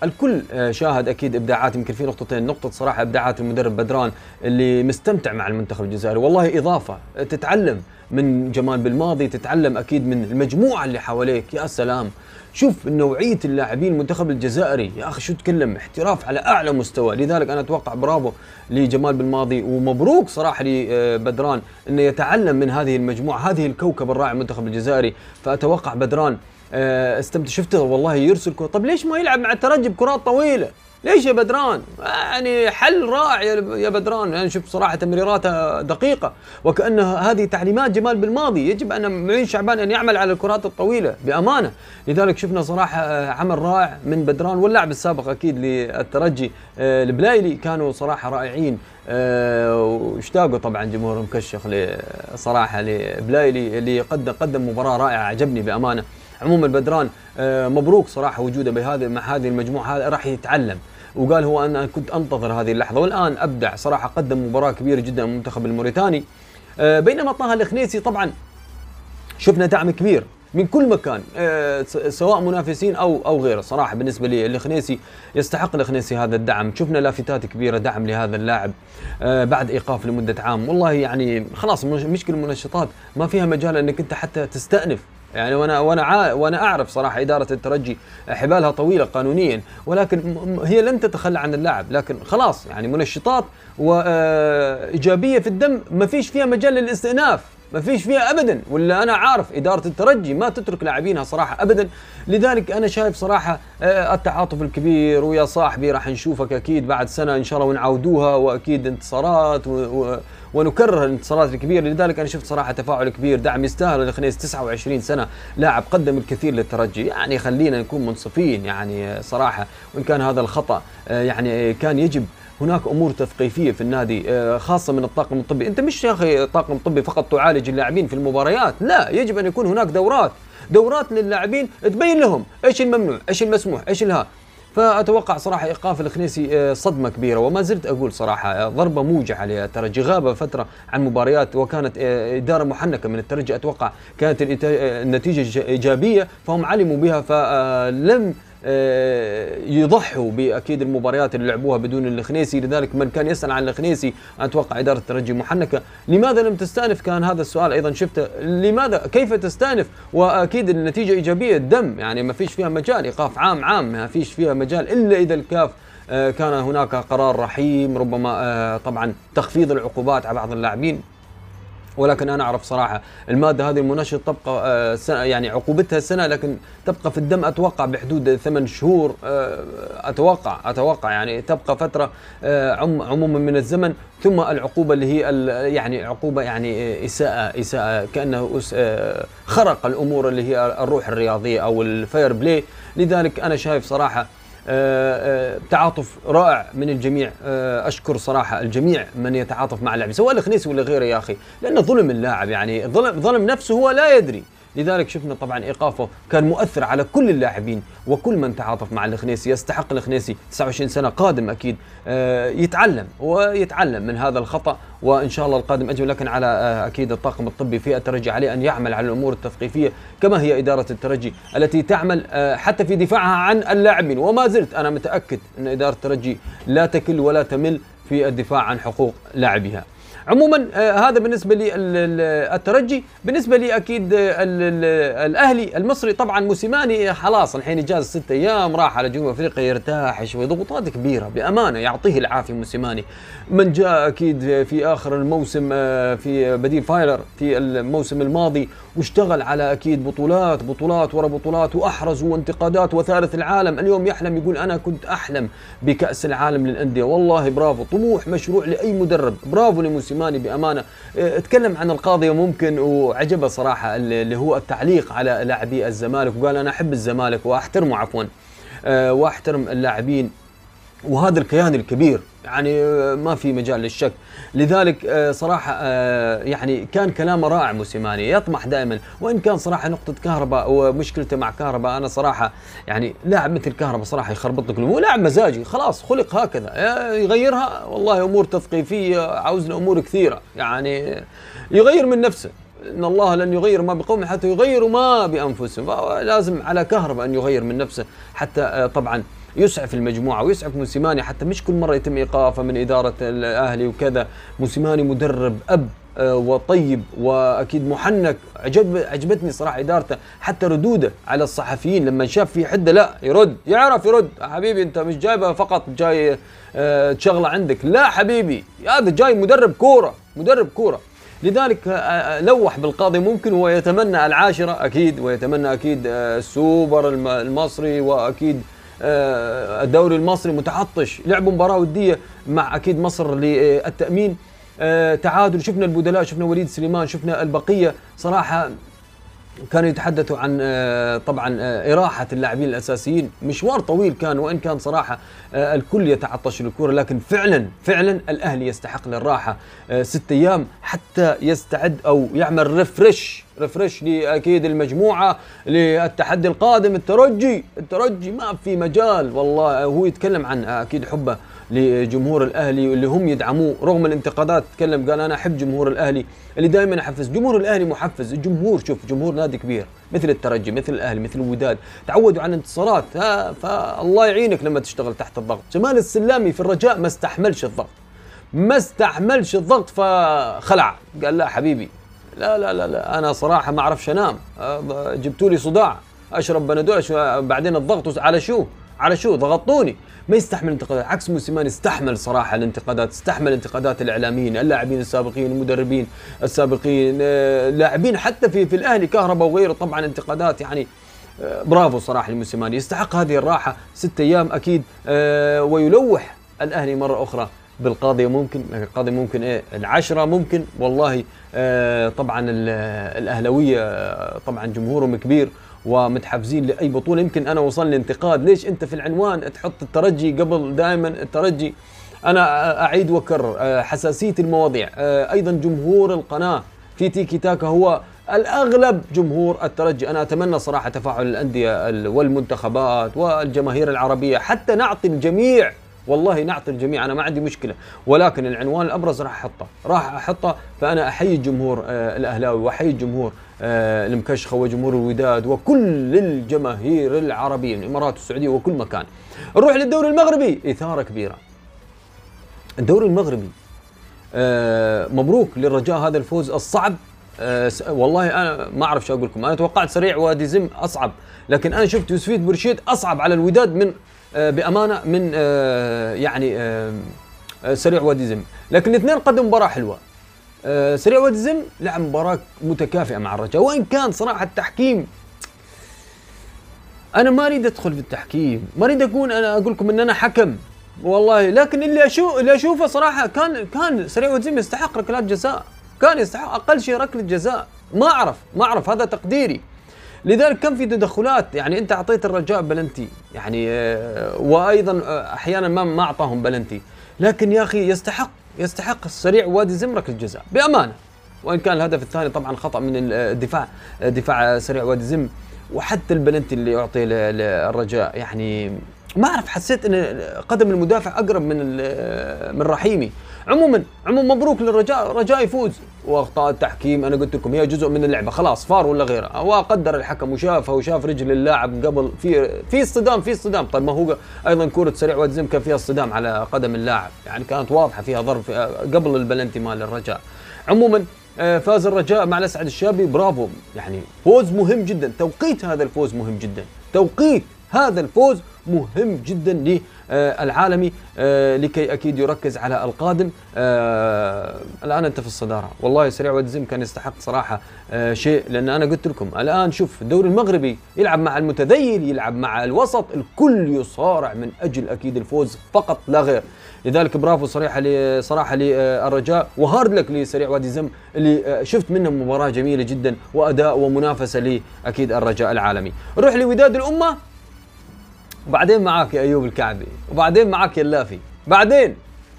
الكل شاهد أكيد إبداعات يمكن في نقطتين. نقطة صراحة إبداعات المدرب بدران اللي مستمتع مع المنتخب الجزائري. والله إضافة تتعلم من جمال بالماضي تتعلم أكيد من المجموعة اللي حواليك. يا سلام. شوف نوعية اللاعبين المنتخب الجزائري. يا أخي شو تكلم؟ احتراف على أعلى مستوى. لذلك أنا أتوقع برافو لجمال بالماضي. ومبروك صراحة لبدران إنه يتعلم من هذه المجموعة هذه الكوكب الرائع المنتخب الجزائري. فأتوقع بدران آه، استمتع. شفته والله يرسل كرة. طب ليش ما يلعب مع الترجي بكرات طويلة؟ ليش يا بدران؟ يعني حل رائع يا بدران. يعني شوف صراحة تمريراته دقيقة. وكأن هذه تعليمات جمال بالماضي. يجب أن معين شعبان أن يعمل على الكرات الطويلة بأمانة. لذلك شفنا صراحة آه، عمل رائع من بدران واللاعب السابق أكيد للترجي آه، البلايلي. كانوا صراحة رائعين. واشتاقوا طبعا جمهور مكشخ صراحة لبلايلي اللي قدم قدم مباراة رائعة عجبني بأمانة. عموما بدران آه، مبروك صراحة وجوده بهذه مع هذه المجموعة راح يتعلم. وقال هو أنا كنت أنتظر هذه اللحظة والآن أبدع صراحة قدم مباراة كبيرة جدا المنتخب الموريتاني. آه، بينما طه الخنيسي طبعا شفنا دعم كبير من كل مكان آه، سواء منافسين أو أو غيره. صراحة بالنسبة لي الخنيسي يستحق الخنيسي هذا الدعم. شفنا لافتات كبيرة دعم لهذا اللاعب بعد إيقاف لمدة عام. والله يعني خلاص مشكلة المنشطات ما فيها مجال إنك أنت حتى تستأنف. يعني وأنا وأنا وأنا أعرف صراحة إدارة الترجي حبالها طويلة قانونيا ولكن هي لن تتخلى عن اللاعب لكن خلاص يعني منشطات وايجابيه في الدم ما فيش فيها مجال للاستئناف ما فيش فيها ابدا ولا أنا عارف إدارة الترجي ما تترك لاعبينها صراحة ابدا. لذلك أنا شايف صراحة آه، التعاطف الكبير ويا صاحبي راح نشوفك أكيد بعد سنة إن شاء الله ونعودوها وأكيد انتصارات و... ونكرر الانتصارات الكبيرة. لذلك أنا شفت صراحة تفاعل كبير دعم يستاهل الخنيس 29 سنة لاعب قدم الكثير للترجي. يعني خلينا نكون منصفين يعني صراحة وإن كان هذا الخطأ آه، يعني كان يجب هناك أمور تثقيفية في النادي آه، خاصة من الطاقم الطبي. أنت مش يا أخي طاقم طبي فقط تعالج اللاعبين في المباريات لا يجب أن يكون هناك دورات. دورات للاعبين تبين لهم إيش الممنوع إيش المسموح إيش الها. فأتوقع صراحة إيقاف الخنيسي آه، صدمة كبيرة وما زلت أقول صراحة آه، ضربة موجعة للترجي غاب فترة عن مباريات وكانت آه، إدارة محنكة من الترجي أتوقع كانت النتيجة إيجابية فهم علموا بها فلم يضحوا بأكيد المباريات اللي لعبوها بدون الخنيسي لذلك من كان يسأل عن الخنيسي أتوقع إدارة الترجي محنكه لماذا لم تستأنف؟ كان هذا السؤال أيضا شفته. لماذا؟ كيف تستأنف؟ وأكيد النتيجة إيجابية الدم. يعني ما فيش فيها مجال ايقاف عام عام ما فيش فيها مجال إلا إذا الكاف آه، كان هناك قرار رحيم. ربما آه، طبعا تخفيض العقوبات على بعض اللاعبين. ولكن أنا أعرف صراحة المادة هذه المنشط تبقى آه، يعني عقوبتها سنة لكن تبقى في الدم أتوقع بحدود ثمان شهور آه، أتوقع أتوقع يعني تبقى فترة آه، عموما من الزمن. ثم العقوبة اللي هي يعني عقوبة يعني إساءة إساءة كأنه خرق الأمور اللي هي الروح الرياضية أو الفير بلاي. لذلك أنا شايف صراحة تعاطف رائع من الجميع. آه، أشكر صراحة الجميع من يتعاطف مع اللاعب سواء الخنيسي ولا غيره يا أخي لأنه ظلم اللاعب يعني ظلم ظلم نفسه هو لا يدري. لذلك شفنا طبعا إيقافه كان مؤثر على كل اللاعبين وكل من تعاطف مع الخنيسي يستحق الخنيسي 29 سنة قادم أكيد آه، يتعلم ويتعلم من هذا الخطأ وإن شاء الله القادم أجل لكن على آه، أكيد الطاقم الطبي في الترجي عليه أن يعمل على الأمور التثقيفية كما هي إدارة الترجي التي تعمل آه، حتى في دفاعها عن اللاعبين. وما زلت أنا متأكد أن إدارة الترجي لا تكل ولا تمل في الدفاع عن حقوق لاعبيها. عموما آه هذا بالنسبة لي الترجي. بالنسبة لي أكيد الأهلي المصري طبعا موسيماني خلاص الحين اجازه ست أيام راح على جنوب أفريقيا يرتاح شوي ضغوطات كبيرة بأمانة يعطيه العافية موسيماني. من جاء أكيد في آخر الموسم آه، في بديل فايلر في الموسم الماضي واشتغل على أكيد بطولات بطولات ورا بطولات وأحرز وانتقادات وثالث العالم. اليوم يحلم يقول أنا كنت أحلم بكأس العالم للأندية. والله برافو طموح مشروع لأي مدرب. برافو لموسيماني. بأمانة. آه، أتكلم عن القاضيه ممكن وعجبه صراحة اللي هو التعليق على لاعبي الزمالك وقال أنا أحب الزمالك وأحترمه عفوا. آه، وأحترم اللاعبين. وهذا الكيان الكبير يعني آه، ما في مجال للشك. لذلك آه، صراحة آه، يعني كان كلامه رائع موسيماني يطمح دائما. وإن كان صراحة نقطة كهرباء ومشكلته مع كهرباء أنا صراحة يعني لاعب مثل كهرباء صراحة يخربط لك هو لاعب مزاجي خلاص خلق هكذا. يغيرها والله أمور تثقيفية عاوز أمور كثيرة. يعني يغير من نفسه. إن الله لن يغير ما بقوم حتى يغيروا ما بأنفسهم. لازم على كهرباء أن يغير من نفسه. حتى طبعا يسعف المجموعة ويسعف موسيماني حتى مش كل مرة يتم إيقافه من إدارة الأهلي وكذا. موسيماني مدرب أب آه، وطيب وأكيد محنك. عجب عجبتني صراحة إدارته حتى ردوده على الصحفيين. لما شاف في حدة لا يرد. يعرف يرد. حبيبي أنت مش جايبه فقط جاي آه، شغله عندك. لا حبيبي هذا جاي مدرب كورة مدرب كورة. لذلك آه، لوح بالقاضي ممكن ويتمنى العاشرة أكيد. ويتمنى أكيد السوبر المصري وأكيد الدوري المصري متعطش. لعبوا مباراة ودية مع أكيد مصر للتأمين. آه، تعادل. شفنا البدلاء شفنا وليد سليمان شفنا البقية. صراحة كانوا يتحدثوا عن آه، طبعا آه، إراحة اللاعبين الأساسيين. مشوار طويل كان وإن كان صراحة آه، الكل يتعطش للكرة لكن فعلا فعلا الأهلي يستحق للراحة ست أيام حتى يستعد أو يعمل ريفرش ريفرش لأكيد المجموعة للتحدي القادم الترجي. الترجي ما في مجال والله هو يتكلم عن أكيد حبه لجمهور الأهلي واللي هم يدعموه رغم الانتقادات تكلم قال أنا أحب جمهور الأهلي. اللي دائما أحفز جمهور الأهلي محفز الجمهور شوف جمهور نادي كبير مثل الترجي مثل الأهلي مثل الوداد. تعودوا على الانتصارات ها فالله يعينك لما تشتغل تحت الضغط. جمال السلامي في الرجاء ما استحملش الضغط. ما استحملش الضغط فخلع. قال لا حبيبي. لا لا لا, لا. أنا صراحة ما أعرفش أنام. جبتوا لي صداع. أشرب بنادول بعدين الضغط على شو؟ على شو؟ ضغطوني. ما يستحمل الانتقادات. عكس موسيماني استحمل صراحة الانتقادات استحمل انتقادات الإعلاميين اللاعبين السابقين المدربين السابقين آه، لاعبين حتى في في الأهلي كهرباء وغيره. طبعا انتقادات يعني برافو صراحة لموسيماني. يستحق هذه الراحة. ست أيام أكيد ويلوح الأهلي مرة أخرى. بالقاضية ممكن القاضي ممكن إيه؟ العشرة ممكن. والله آه طبعا الأهلوية طبعا جمهورهم كبير ومتحفزين لأي بطولة. يمكن أنا وصلني انتقاد. ليش أنت في العنوان تحط الترجي قبل دائما الترجي؟ أنا أعيد وأكرر آه، حساسية المواضيع. آه، أيضا جمهور القناة في تيكي تاكا هو الأغلب جمهور الترجي. أنا أتمنى صراحة تفاعل الأندية والمنتخبات والجماهير العربية. حتى نعطي الجميع والله نعطي الجميع أنا ما عندي مشكلة. ولكن العنوان الأبرز راح أحطه. راح أحطه فأنا أحيي الجمهور آه الأهلاوي وأحيي الجمهور آه المكشخة وجمهور الوداد وكل الجماهير العربية من الإمارات والسعوديه وكل مكان. نروح للدوري المغربي. إثارة كبيرة. الدوري المغربي آه مبروك للرجاء هذا الفوز الصعب. أه والله أنا ما أعرف شو أقول لكم. أنا توقعت سريع وادي زم أصعب. لكن أنا شفت يوسفيت برشيد أصعب على الوداد من بأمانة من آه، يعني آه، سريع وادي زم لكن الاثنين قدموا مباراة حلوة. سريع وادي زم لعب مباراة متكافئة مع الرجاء وإن كان صراحة التحكيم أنا ما أريد أدخل في التحكيم. ما أريد أكون أنا أقول لكم إن أنا حكم. والله لكن اللي أشوف اللي أشوفه صراحة كان كان سريع وادي زم يستحق ركلات جزاء. كان يستحق أقل شيء ركلة جزاء. ما أعرف ما أعرف. هذا تقديري. لذلك كان في تدخلات؟ يعني أنت أعطيت الرجاء بلنتي. يعني آه، وأيضا آه، أحيانا ما ما أعطاهم بلنتي. لكن يا أخي يستحق يستحق السريع وادي زمرك الجزاء بأمانة. وإن كان الهدف الثاني طبعا خطأ من الدفاع دفاع سريع وادي زم. وحتى البلنتي اللي اعطي للرجاء يعني ما أعرف حسيت إن قدم المدافع أقرب من من رحيمي. عموما عموما مبروك للرجاء رجاء يفوز. وأخطاء التحكيم أنا قلت لكم هي جزء من اللعبة. خلاص فار ولا غيره؟ وقدر الحكم وشافها وشاف رجل اللاعب قبل في في اصطدام في اصطدام. طيب ما هو أيضا كرة سريع وادزم كان فيها اصطدام على قدم اللاعب. يعني كانت واضحة فيها ضرب قبل البلنتي مال الرجاء. عموما آه، فاز الرجاء مع الأسعد الشابي. برافو. يعني فوز مهم جدا. توقيت هذا الفوز مهم جدا. توقيت. هذا الفوز مهم جدا للعالمي آه، لكي أكيد يركز على القادم. آه، الآن أنت في الصدارة. والله سريع والزم كان يستحق صراحة آه، شيء لأن أنا قلت لكم الآن شوف الدوري المغربي يلعب مع المتذيل يلعب مع الوسط الكل يصارع من أجل أكيد الفوز فقط لا غير. لذلك برافو صريحة صراحة للرجاء. وهارد لك لسريع وادي زم اللي شفت منهم مباراة جميلة جدا وأداء ومنافسة لأكيد الرجاء العالمي. نروح لوداد الأمة. وبعدين معاك يا أيوب الكعبي وبعدين معاك يا اللافي. بعدين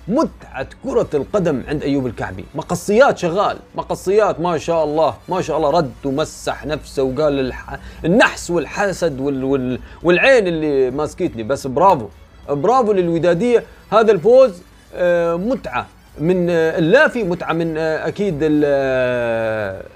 متعة كرة القدم عند أيوب الكعبي. مقصيات شغال مقصيات ما شاء الله ما شاء الله رد ومسح نفسه وقال الح... النحس والحسد وال... وال... والعين اللي ماسكتني. بس برافو برافو للودادية. هذا الفوز آه، متعة من آه، اللافي متعة من آه، أكيد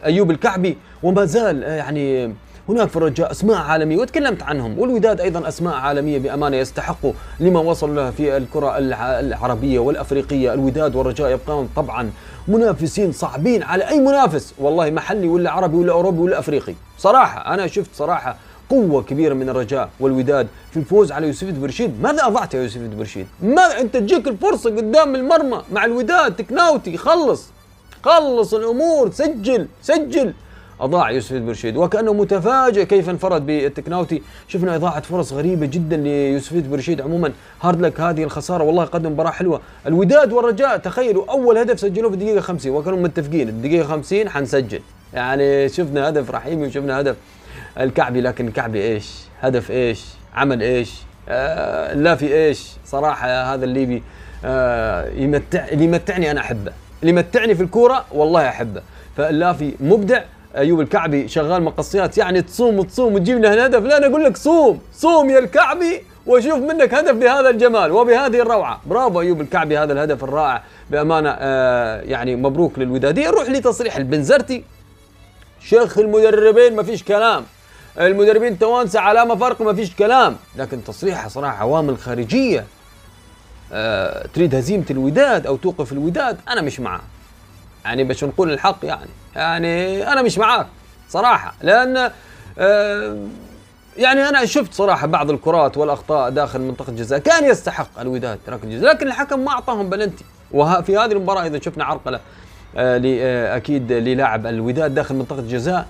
أيوب الكعبي. وما زال يعني هناك في الرجاء أسماء عالمية وتكلمت عنهم والوداد أيضا أسماء عالمية بأمانة يستحقوا لما وصلوا له في الكرة العربية والأفريقية. الوداد والرجاء يبقون طبعا منافسين صعبين على أي منافس والله محلي ولا عربي ولا أوروبي ولا أفريقي. صراحة أنا شفت صراحة قوة كبيرة من الرجاء والوداد في الفوز على يوسف برشيد ماذا أضعت يا يوسف برشيد ما أنت تجيك الفرصة قدام المرمى مع الوداد تكناوتي خلص. خلص الأمور سجل سجل. أضاع يوسف برشيد وكأنه متفاجئ كيف انفرد بالتكناوتي. شفنا إضاعة فرص غريبة جدا ليوسف برشيد عموما هارد لك هذه الخسارة. والله قدم مباراة حلوة. الوداد والرجاء. تخيلوا أول هدف سجلوه في الدقيقة 50 وكانوا متفقين. الدقيقة 50 حنسجل. يعني شفنا هدف رحيمي وشفنا هدف الكعبي. لكن الكعبي إيش؟ هدف إيش؟ عمل إيش؟ آه لا في إيش؟ صراحة هذا الليبي آه يمتع اللي يمتعني أنا أحبه. اللي يمتعني في الكورة والله أحبه. فاللافي مبدع. أيوب الكعبي شغال مقصيات يعني تصوم وتصوم وتجيب لنا هدف. لا أنا أقول لك صوم صوم يا الكعبي وأشوف منك هدف بهذا الجمال وبهذه الروعة. برافو أيوب الكعبي هذا الهدف الرائع. بأمانة آه يعني مبروك للودادية. نروح لتصريح البنزرتي. شيخ المدربين ما فيش كلام. المدربين توانسة علامة فرق ما فيش كلام. لكن تصريحه صراحة عوامل خارجية. أه تريد هزيمة الوداد أو توقف الوداد أنا مش معاه. يعني باش نقول الحق يعني. يعني أنا مش معاك صراحة لأن آه يعني أنا شفت صراحة بعض الكرات والأخطاء داخل منطقة الجزاء كان يستحق الوداد ركله الجزاء لكن الحكم ما أعطاهم بلنتي. وفي هذه المباراة إذا شفنا عرقلة آه آه أكيد للاعب الوداد داخل منطقة الجزاء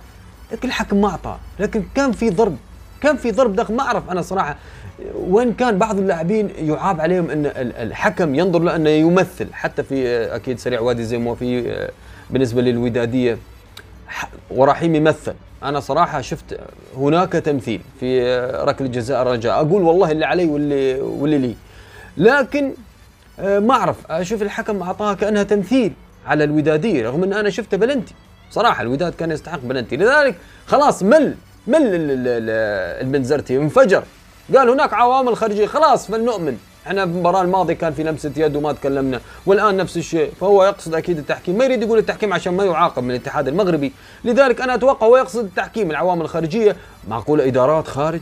لكن الحكم ما اعطى لكن كان في ضرب كان في ضرب داخل ما أعرف أنا صراحة وين كان بعض اللاعبين يعاب عليهم إن الحكم ينظر له إنه يمثل حتى في آه، أكيد سريع وادي زي وفي آه، بالنسبة للودادية ورحيم يمثل. أنا صراحة شفت هناك تمثيل في آه، ركلة جزاء الرجاء أقول والله اللي علي واللي واللي لي. لكن ما أعرف. أشوف الحكم أعطاها كأنها تمثيل على الودادية رغم إن أنا شفته بلنتي. صراحة الوداد كان يستحق بلنتي. لذلك خلاص مل مل البنزرتي انفجر. قال هناك عوامل خارجية. خلاص فلنؤمن. إحنا في المباراة الماضية كان في لمسه يد وما تكلمنا. والآن نفس الشيء. فهو يقصد أكيد التحكيم. ما يريد يقول التحكيم عشان ما يعاقب من الاتحاد المغربي. لذلك أنا أتوقع هو يقصد التحكيم. العوامل الخارجية معقولة. إدارات خارج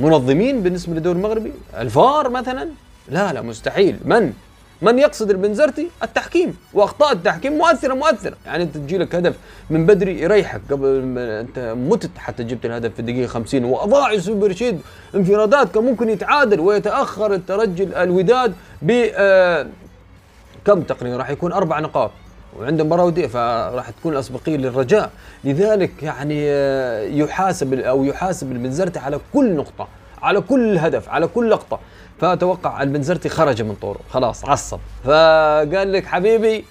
منظمين بالنسبة للدوري المغربي. الفار مثلا؟ لا لا مستحيل. من؟ من يقصد البنزرتي؟ التحكيم. وأخطاء التحكيم مؤثرة مؤثرة. يعني أنت تجي لك هدف من بدري يريحك قبل أنت متت حتى جبت الهدف في الدقيقة 50 واضاع يوسف برشيد انفرادات كان ممكن يتعادل ويتأخر الترجي الوداد ب آه، كم تقريبا؟ راح يكون أربع نقاط. وعنده مباراة ودية فراح تكون الأسبقية للرجاء. لذلك يعني آه، يحاسب أو يحاسب البنزرتي على كل نقطة. على كل هدف على كل لقطة. فأتوقع البنزرتي خرج من طوره. خلاص عصب. فقال لك حبيبي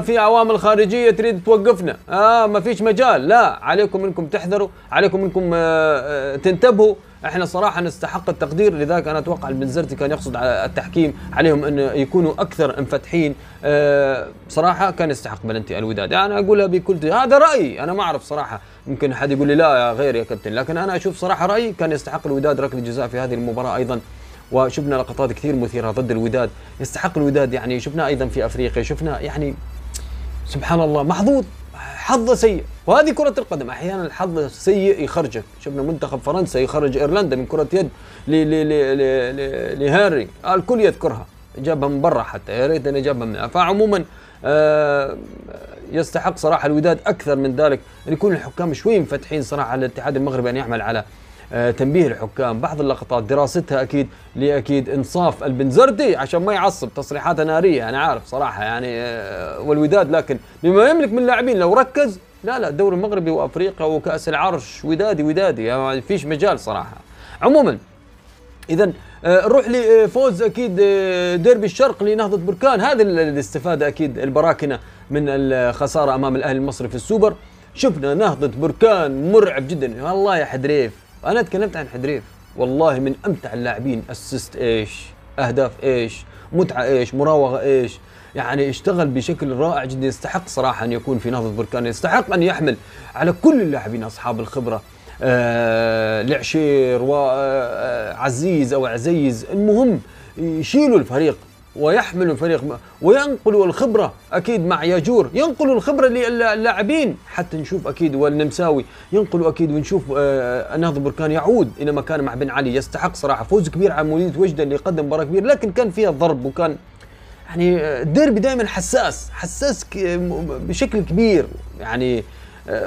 في عوامل خارجية تريد توقفنا. آه ما فيش مجال. لا عليكم انكم تحذروا عليكم انكم آه آه تنتبهوا. إحنا صراحة نستحق التقدير لذلك أنا أتوقع البنزرتي كان يقصد على التحكيم عليهم أن يكونوا أكثر انفتحين آه صراحة كان يستحق بلنتي الوداد. أنا يعني أقولها بكل هذا رأيي. أنا ما أعرف صراحة. ممكن أحد يقول لي لا يا غير يا كابتن. لكن أنا أشوف صراحة رأيي كان يستحق الوداد ركله جزاء في هذه المباراة أيضا. وشفنا لقطات كثير مثيرة ضد الوداد يستحق الوداد يعني شفنا أيضا في أفريقيا شفنا يعني سبحان الله محظوظ حظه سيء وهذه كرة القدم أحيانا الحظ السيء يخرجك شفنا منتخب فرنسا يخرج إيرلندا من كرة يد لهاري الكل يذكرها جابها من برا حتى يا ريت انه جابها من فعموما آه يستحق صراحة الوداد أكثر من ذلك ان يكون الحكام شوي مفتحين صراحة على الاتحاد المغربي أن يعمل على تنبيه الحكام بعض اللقطات دراستها أكيد لأكيد إنصاف البنزرتي عشان ما يعصب تصريحاته نارية أنا عارف صراحة يعني آه والوداد لكن بما يملك من لاعبين لو ركز لا لا الدوري المغربي وأفريقيا وكأس العرش ودادي ودادي يعني ما فيش مجال صراحة. عموما اذا آه، نروح لفوز أكيد آه، ديربي الشرق لنهضة بركان. هذه الاستفادة أكيد البراكنة من الخسارة أمام الأهلي المصري في السوبر. شفنا نهضة بركان مرعب جدا. والله يا حدريف. أنا تكلمت عن حدريف. والله من أمتع اللاعبين اسست إيش أهداف إيش متعة إيش مراوغة إيش. يعني اشتغل بشكل رائع جدا. يستحق صراحة أن يكون في نهضة بركان. يستحق أن يحمل على كل اللاعبين أصحاب الخبرة. آه العشير وعزيز أو عزيز. المهم يشيلوا الفريق. ويحملوا الفريق. وينقلوا الخبرة أكيد مع ياجور ينقلوا الخبرة للاعبين. حتى نشوف أكيد والنمساوي. ينقلوا أكيد ونشوف آه نهضة بركان يعود إلى مكانه مع بن علي. يستحق صراحة فوز كبير على موليد وجدة اللي قدم مباراة كبيرة. لكن كان فيها ضرب وكان يعني الديربي دائما حساس. حساس بشكل كبير. يعني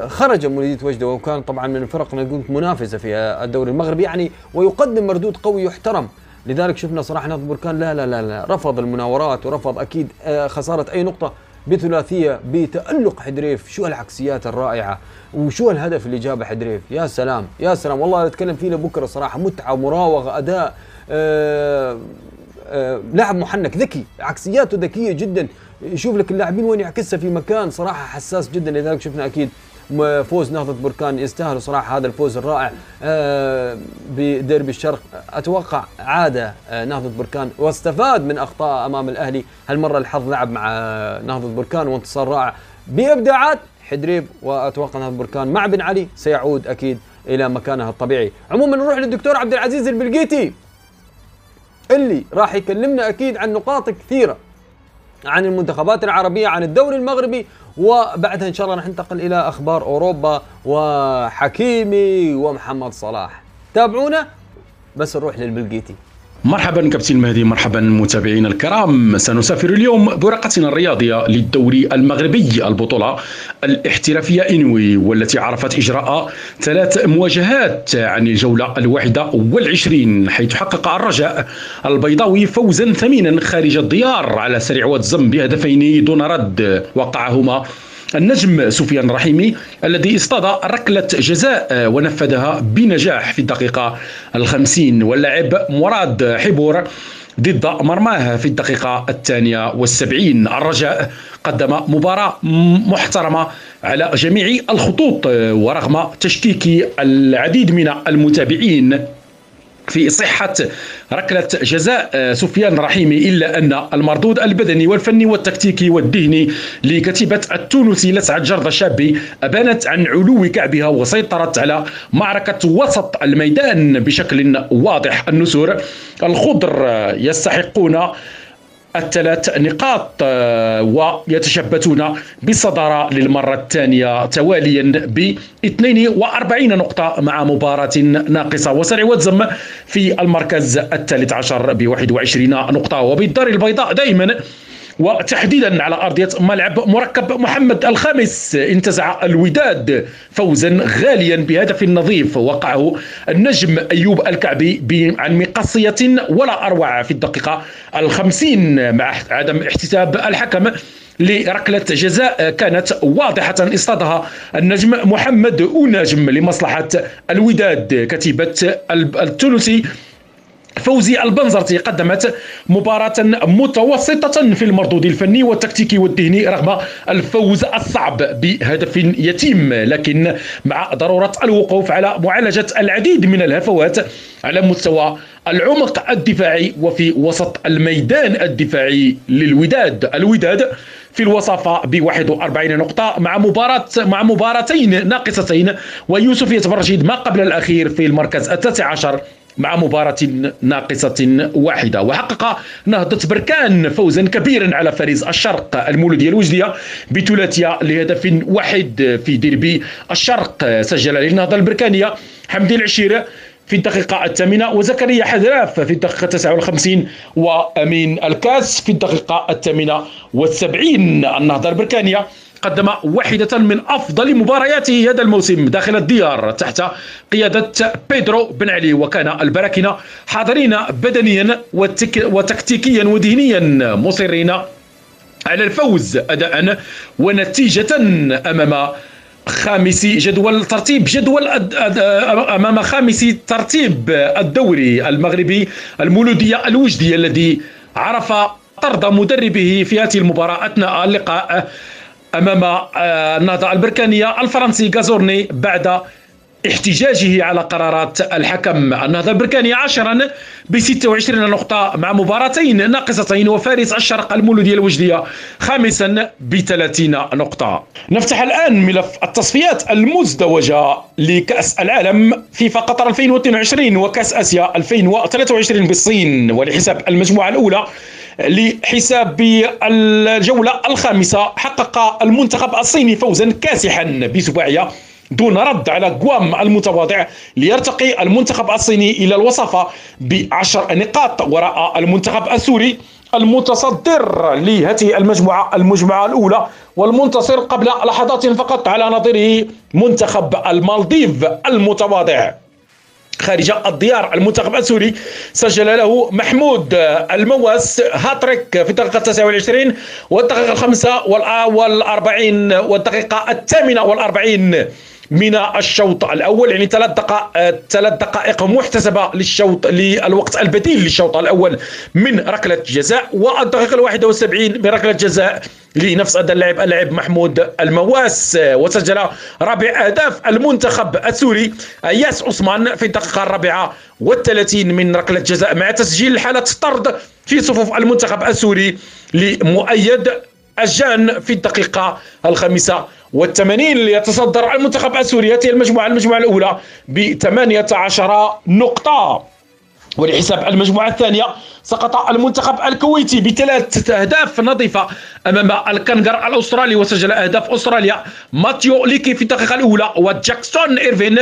خرج مولودية وجدة. وكان طبعا من الفرق نقول منافسة في الدوري المغربي. يعني ويقدم مردود قوي يحترم. لذلك شفنا صراحة نهضة بركان لا لا لا لا. رفض المناورات ورفض أكيد آه، خسارة أي نقطة بثلاثية بتألق حدريف. شو العكسيات الرائعة؟ وشو الهدف اللي جابه حدريف؟ يا سلام يا سلام. والله نتكلم فيه لبكرة صراحة. متعة مراوغة أداء آه آه لاعب محنك ذكي عكسياته ذكية جدا. يشوف لك اللاعبين وين يعكسها في مكان صراحة حساس جدا. لذلك شفنا أكيد فوز نهضة بركان يستاهلوا صراحة هذا الفوز الرائع. آه، بديربي الشرق. أتوقع عادة آه، نهضة بركان واستفاد من أخطاء أمام الأهلي. هالمرة الحظ لعب مع نهضة بركان وانتصار رائع. بإبداعات حدريب وأتوقع نهضة بركان مع بن علي سيعود أكيد إلى مكانه الطبيعي. عموما نروح للدكتور عبد العزيز البلقيتي اللي راح يكلمنا أكيد عن نقاط كثيرة. عن المنتخبات العربية عن الدوري المغربي وبعدها إن شاء الله ننتقل إلى أخبار أوروبا وحكيمي ومحمد صلاح. تابعونا؟ بس نروح للبلقيتي مرحبا كابتن مهدي مرحبا متابعينا الكرام. سنسافر اليوم برقتنا الرياضية للدوري المغربي البطولة الاحترافية إنوي والتي عرفت إجراء ثلاث مواجهات عن الجولة الواحدة والعشرين حيث حقق الرجاء البيضاوي فوزا ثمينا خارج الديار على سريع واتزم بهدفين دون رد وقعهما النجم سفيان الرحيمي الذي اصطاد ركلة جزاء ونفذها بنجاح في الدقيقة الخمسين. واللاعب مراد حبور ضد مرماه في الدقيقة الثانية والسبعين. الرجاء قدم مباراة محترمة على جميع الخطوط ورغم تشكيك العديد من المتابعين. في صحة ركلة جزاء آه، سفيان رحيمي إلا أن المردود البدني والفني والتكتيكي والذهني لكتيبة التونسي لسعد جرد الشابي أبانت عن علو كعبها وسيطرت على معركة وسط الميدان بشكل واضح النسور. الخضر آه، يستحقون الثلاث نقاط آه، ويتشبتون بالصدارة للمرة الثانية تواليا ب 42 نقطة مع مباراة ناقصة وسرع وزم في المركز الثالث عشر ب 21 نقطة. وبالدار البيضاء دائما وتحديدا على أرضية ملعب مركب محمد الخامس. انتزع الوداد فوزا غاليا بهدف نظيف. وقعه النجم أيوب الكعبي عن مقصية ولا أروع في الدقيقة الخمسين. مع عدم احتساب الحكم لركلة جزاء كانت واضحة اصطادها النجم محمد أوناجم لمصلحة الوداد. كتيبة التونسي فوزي البنزرتي قدمت مباراة متوسطة في المردود الفني والتكتيكي والذهني رغم الفوز الصعب بهدف يتيم لكن مع ضرورة الوقوف على معالجة العديد من الهفوات على مستوى العمق الدفاعي وفي وسط الميدان الدفاعي للوداد. الوداد في الوصافة ب 41 نقطة مع مباراة مع مباراتين ناقصتين ويوسف يتفرجد ما قبل الأخير في المركز التاسع عشر مع مباراة ناقصة واحدة. وحقق نهضة بركان فوزا كبيرا على فريز الشرق المولودية الوجدية بثلاثية لهدف واحد في ديربي الشرق. سجل للنهضة البركانية حمدي العشير في الدقيقة الثامنة وزكريا حذراف في الدقيقة 59 وأمين الكاس في الدقيقة الثامنة والسبعين. النهضة البركانية قدم واحدة من أفضل مبارياته هذا الموسم داخل الديار تحت قيادة بيدرو بن علي وكان البراكنة حاضرين بدنيا وتكتيكيا وذهنيا مصرين على الفوز أداء ونتيجة أمام خامس جدول ترتيب جدول أمام خامس ترتيب الدوري المغربي المولودية الوجدي الذي عرف طرد مدربه في هذه المباراة أثناء اللقاء أمام آه، النهضة البركانيه الفرنسي غازورني بعد احتجاجه على قرارات الحكم. النهضة البركاني عاشرا ب 26 نقطة مع مباراتين ناقصتين وفارس الشرق المولودية الوجدية خامسا ب 30 نقطة. نفتح الآن ملف التصفيات المزدوجة لكأس العالم فيفا قطر 2022 وكأس آسيا 2023 بالصين. ولحساب المجموعة الأولى لحساب الجولة الخامسة حقق المنتخب الصيني فوزا كاسحا بسباعية دون رد على قوام المتواضع ليرتقي المنتخب الصيني إلى الوصفة بعشر نقاط وراء المنتخب السوري المتصدر لهذه المجموعة المجموعة الأولى والمنتصر قبل لحظات فقط على نظيره منتخب المالديف المتواضع. خارج الديار المنتخب السوري. سجل له محمود المواس هاتريك في الدقيقة 29 والدقيقة الخامسة والأربعين والدقيقة الثامنة والأربعين. من الشوط الأول يعني ثلاث دقائق ثلاث دقائق محتسبة للشوط للوقت البديل للشوط الأول من ركلة جزاء والدقيقة ال 71 من ركلة جزاء لنفس هذا اللاعب اللاعب محمود المواس. وسجل رابع أهداف المنتخب السوري ياس عثمان في الدقيقة الرابعة والثلاثين من ركلة جزاء مع تسجيل حالة طرد في صفوف المنتخب السوري لمؤيد الجان في الدقيقة الخامسة والثمانين ليتصدر المنتخب السوري. هذه المجموعة المجموعة الأولى ب 18 نقطة. ولحساب المجموعة الثانية سقط المنتخب الكويتي بثلاث أهداف نظيفة أمام الكنغر الأسترالي وسجل أهداف أستراليا ماتيو ليكي في الدقيقة الأولى وجاكسون إيرفين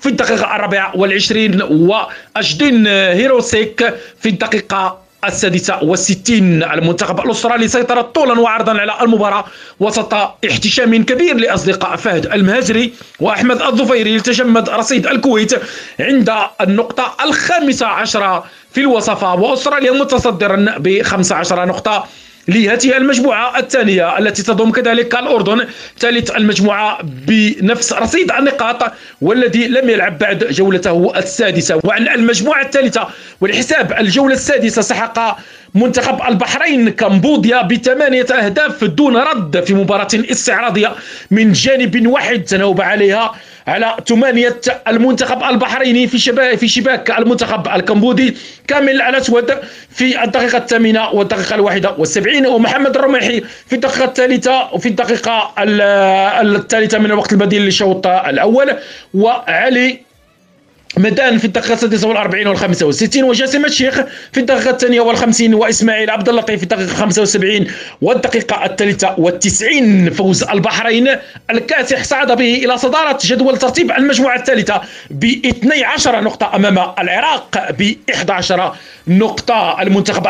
في الدقيقة الرابعة والعشرين وأجدين هيروسيك في الدقيقة السادسة والستين المنتخب الأسترالي سيطر طولا وعرضا على المباراة وسط احتشام كبير لأصدقاء فهد المهاجري وأحمد الظفيري لتجمد رصيد الكويت عند النقطة الخامسة عشرة في الوصفة. وأستراليا متصدرا ب 15 نقطة. لهذه المجموعة الثانية التي تضم كذلك الأردن ثالث المجموعة بنفس رصيد النقاط والذي لم يلعب بعد جولته السادسة. وعن المجموعة الثالثة ولحساب الجولة السادسة سحق منتخب البحرين كمبوديا بثمانية أهداف دون رد في مباراة استعراضية من جانب واحد تناوب عليها على ثمانية المنتخب البحريني في شباك في شباك المنتخب الكمبودي كامل الأسود في الدقيقة الثامنة والدقيقة الواحدة والسبعين. ومحمد الرميحي في الدقيقة الثالثة وفي الدقيقة الثالثة من الوقت البديل للشوط الأول. وعلي مدان في الدقيقة السادسة والأربعين والخامسة والستين وجاسم الشيخ في الدقيقة الثانية والخمسين وإسماعيل عبد اللطيف في الدقيقة الخامسة والسبعين والدقيقة الثالثة والتسعين فوز البحرين الكاسح صعد به إلى صدارة جدول ترتيب المجموعة الثالثة ب 12 نقطة أمام العراق ب 11 نقطة. المنتخب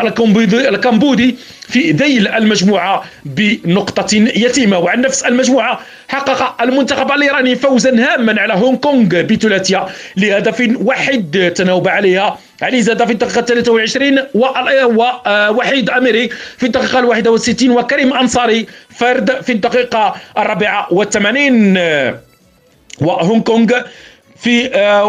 الكمبودي في ذيل المجموعة بنقطة يتيمة وعن نفس المجموعة حقق المنتخب الإيراني فوزا هاما على هونغ كونغ بثلاثية لهدف واحد. تناوب عليها علي زاد في الدقيقة 23 ووحيد أميري في الدقيقة 61 وكريم أنصاري فرد في الدقيقة الرابعة والثمانين وهونغ كونغ في آه،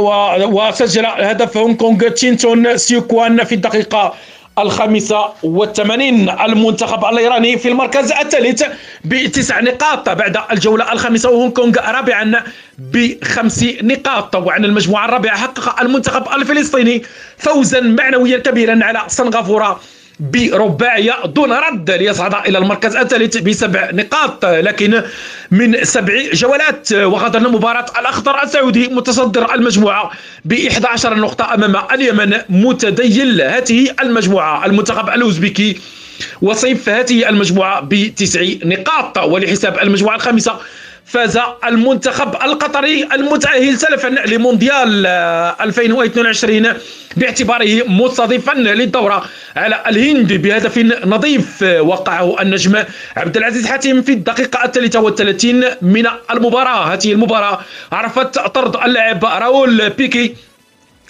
وسجل هدف هونغ كونغ تشينتون سيوكوان في الدقيقة الخامسة والثمانين المنتخب الإيراني في المركز الثالث بتسع نقاط بعد الجولة الخامسة وهونغ كونغ رابعا بخمس نقاط. وعن المجموعة الرابعة حقق المنتخب الفلسطيني فوزا معنويا كبيرا على سنغافورة برباعية دون رد ليصعد إلى المركز الثالث بسبع نقاط لكن من سبع جولات وغادرنا مباراة الأخضر السعودي متصدر المجموعة ب 11 نقطة أمام اليمن متديل. هذه المجموعة المنتخب الأوزبكي وصيف هذه المجموعة بتسع نقاط ولحساب المجموعة الخامسة فاز المنتخب القطري المتأهل سلفا لمونديال 2022 باعتباره مستضيفا للدورة على الهند بهدف نظيف. وقعه النجم عبد العزيز حاتم في الدقيقة الثالثة والثلاثين من المباراة. هذه المباراة عرفت طرد اللاعب راول بيكي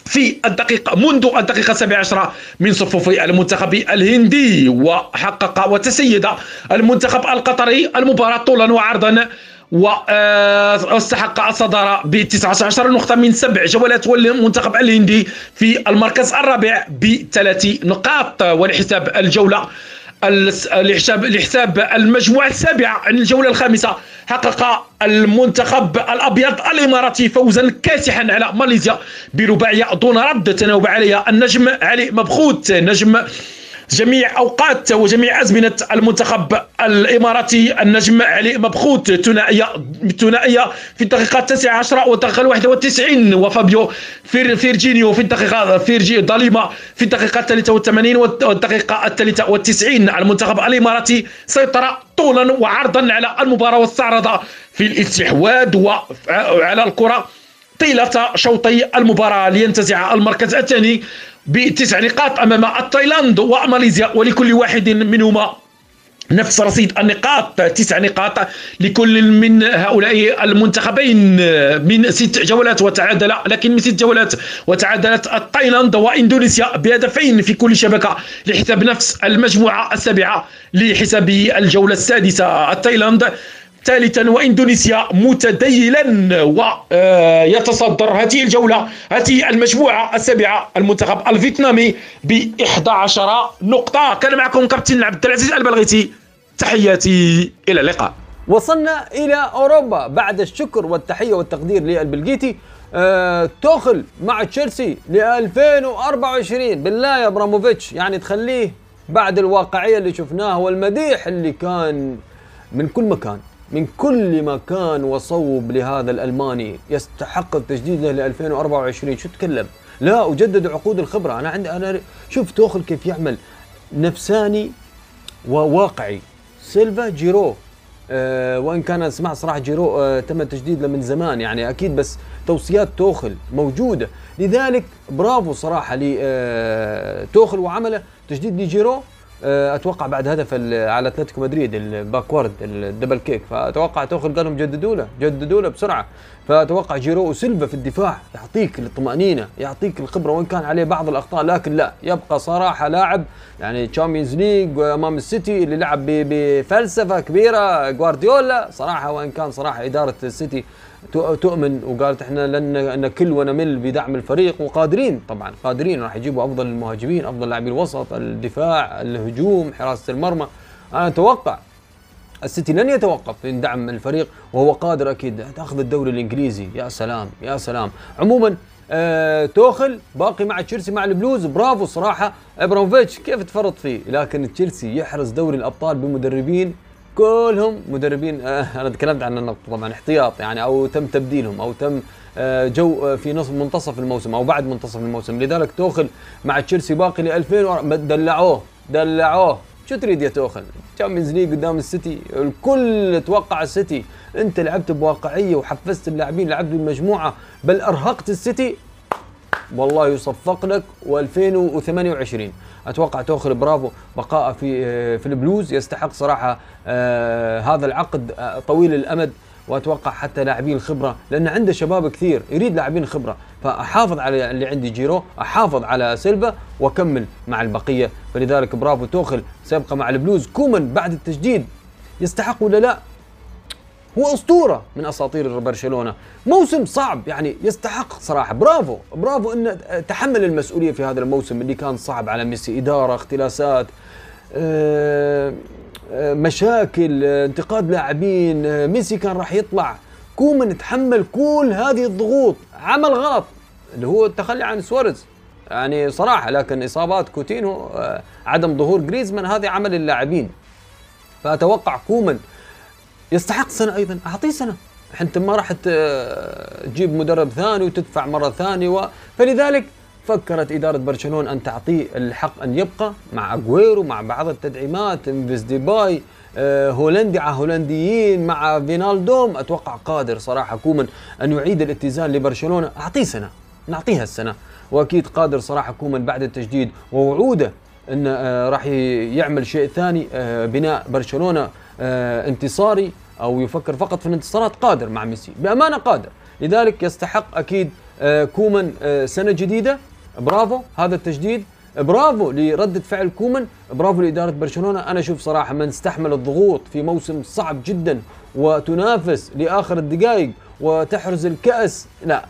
في الدقيقة منذ الدقيقة 17 من صفوف المنتخب الهندي. وحقق وتسيد المنتخب القطري المباراة طولا وعرضا واستحق الصدارة ب 19 نقطة من سبع جولات والمنتخب الهندي في المركز الرابع بثلاث نقاط. ولحساب الجولة لحساب لحساب المجموعة السابعة عن الجولة الخامسة حقق المنتخب الأبيض الإماراتي فوزا كاسحا على ماليزيا برباعية دون رد. تناوب عليها النجم علي مبخوت. نجم جميع أوقات وجميع أزمنة المنتخب الإماراتي النجم علي مبخوت ثنائيه ثنائية في الدقيقة التاسعة عشرة والدقيقة الواحدة والتسعين وفابيو فير فيرجينيو في الدقيقه فيرجي دا ليما في الدقيقة الثالثة والثمانين والدقيقة الثالثة والتسعين. المنتخب الإماراتي سيطر طولا وعرضا على المباراة واستعرض في الإستحواذ وعلى الكرة طيلة شوطي المباراة. لينتزع المركز الثاني بتسع نقاط أمام التايلاند وماليزيا ولكل واحد منهما نفس رصيد النقاط. تسع نقاط لكل من هؤلاء المنتخبين. من ست جولات وتعادل لكن من ست جولات وتعادلت التايلاند وإندونيسيا بهدفين في كل شبكة لحساب نفس المجموعة السابعة لحساب الجولة السادسة. التايلاند ثالثا وإندونيسيا متذيلا ويتصدر هذه الجولة هذه المجموعة السابعة المنتخب الفيتنامي ب 11 نقطة. كان معكم كابتن عبد العزيز البلغيتي تحياتي إلى اللقاء. وصلنا إلى أوروبا. بعد الشكر والتحية والتقدير للبلغيتي أه توخل مع تشيلسي ل 2024 بالله يا أبراموفيتش يعني تخليه بعد الواقعية اللي شفناها والمديح اللي كان من كل مكان. من كل مكان وصوب لهذا الألماني. يستحق التجديد له ل 2024 شو تكلم؟ لا أجدد عقود الخبرة. أنا عندي أنا شوف توخل كيف يعمل. نفساني وواقعي. سيلفا جيرو. أه وإن كان سمعت صراحة جيرو أه تم التجديد له من زمان يعني أكيد بس توصيات توخل موجودة. لذلك برافو صراحة لتوخل أه وعمله. تجديد لجيرو. أتوقع بعد هدف على أتلتيكو مدريد ال backward ال double kick فاتوقع توخل قال لهم جددوا له جددوا له بسرعة. فأتوقع جيرو وسيلفا في الدفاع يعطيك الطمانينه يعطيك الخبرة وإن كان عليه بعض الأخطاء لكن لا يبقى صراحة لاعب يعني Champions League امام السيتي اللي لعب بفلسفة كبيرة جوارديولا صراحة وإن كان صراحة إدارة السيتي تؤمن وقالت إحنا لن نكل ونمل بدعم الفريق وقادرين. طبعا قادرين راح يجيبوا أفضل المهاجمين أفضل لاعبي الوسط الدفاع الهجوم حراسة المرمى. أنا أتوقع السيتي لن يتوقف في دعم الفريق وهو قادر أكيد. تأخذ الدوري الإنجليزي. يا سلام يا سلام. عموما آه توخل باقي مع تشيلسي مع البلوز. برافو صراحة. ابراموفيتش كيف تفرط فيه؟ لكن تشيلسي يحرز دوري الأبطال بمدربين كلهم مدربين آه أنا تكلمت عن النقطة طبعا احتياط يعني أو تم تبديلهم أو تم آه جو آه في نصف منتصف الموسم أو بعد منتصف الموسم. لذلك توخل مع تشيلسي باقي ل 2000 دلعوه دلعوه. شو تريد يا توخل؟ Champions League قدام السيتي، الكل توقع السيتي، أنت لعبت بواقعية وحفزت اللاعبين، لعبت بالمجموعة، بل أرهقت السيتي. والله يصفق لك و2028 أتوقع توخل برافو. بقاء في آه، في البلوز. يستحق صراحة آه هذا العقد آه طويل الأمد. وأتوقع حتى لاعبين الخبره لأن عنده شباب كثير يريد لاعبين خبرة. فأحافظ على اللي عندي جيرو أحافظ على سيلفا وأكمل مع البقية. فلذلك برافو توخل. سيبقى مع البلوز. كومان بعد التجديد يستحق ولا لا؟ هو أسطورة من أساطير برشلونة. موسم صعب يعني يستحق صراحة. برافو برافو انه تحمل المسؤولية في هذا الموسم اللي كان صعب على ميسي. إدارة اختلاسات آه، آه، مشاكل انتقاد لاعبين آه، ميسي كان راح يطلع. كومان تحمل كل هذه الضغوط. عمل غلط اللي هو التخلي عن سواريز. يعني صراحة لكن إصابات كوتينو عدم ظهور جريزمان هذه عمل اللاعبين. فأتوقع كومان يستحق سنة أيضا. أعطيه سنة. انت ما راح تجيب مدرب ثاني وتدفع مرة ثانية و... فلذلك فكرت إدارة برشلونة أن تعطيه الحق أن يبقى مع أجويرو مع بعض التدعيمات ممفيس ديباي آه، هولندي على هولنديين مع فينالدوم. أتوقع قادر صراحة كومان أن يعيد الاتزان لبرشلونة. أعطيه سنة. نعطيها السنة. وأكيد قادر صراحة كومان بعد التجديد ووعوده أن آه، راح يعمل شيء ثاني آه، بناء برشلونة انتصاري أو يفكر فقط في الانتصارات قادر مع ميسي بأمانة قادر. لذلك يستحق أكيد كومان سنة جديدة. برافو هذا التجديد. برافو لردة فعل كومان. برافو لإدارة برشلونة. أنا أشوف صراحة من استحمل الضغوط في موسم صعب جدا وتنافس لآخر الدقائق وتحرز الكأس. لا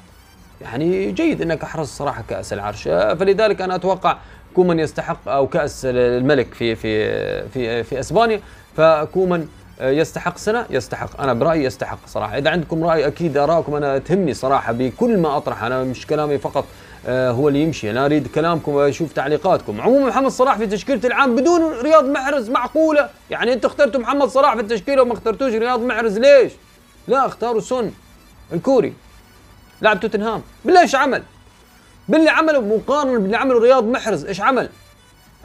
يعني جيد أنك أحرز صراحة كأس العرش. فلذلك أنا أتوقع كومان يستحق أو كأس الملك في في في في إسبانيا فكومان يستحق سنة يستحق. أنا برأيي يستحق صراحة. إذا عندكم رأي أكيد آراءكم أنا تهمني صراحة بكل ما أطرح. أنا مش كلامي فقط آه، هو اللي يمشي. أنا أريد كلامكم وأشوف تعليقاتكم. عموما محمد صلاح في تشكيله العام بدون رياض محرز معقولة. يعني انت اخترتوا محمد صلاح في التشكيلة وما اخترتوش رياض محرز. ليش؟ لا اختاروا سون الكوري لاعب توتنهام. بالله إيش عمل؟ باللي عمله مقارنة باللي عمله رياض محرز إيش عمل؟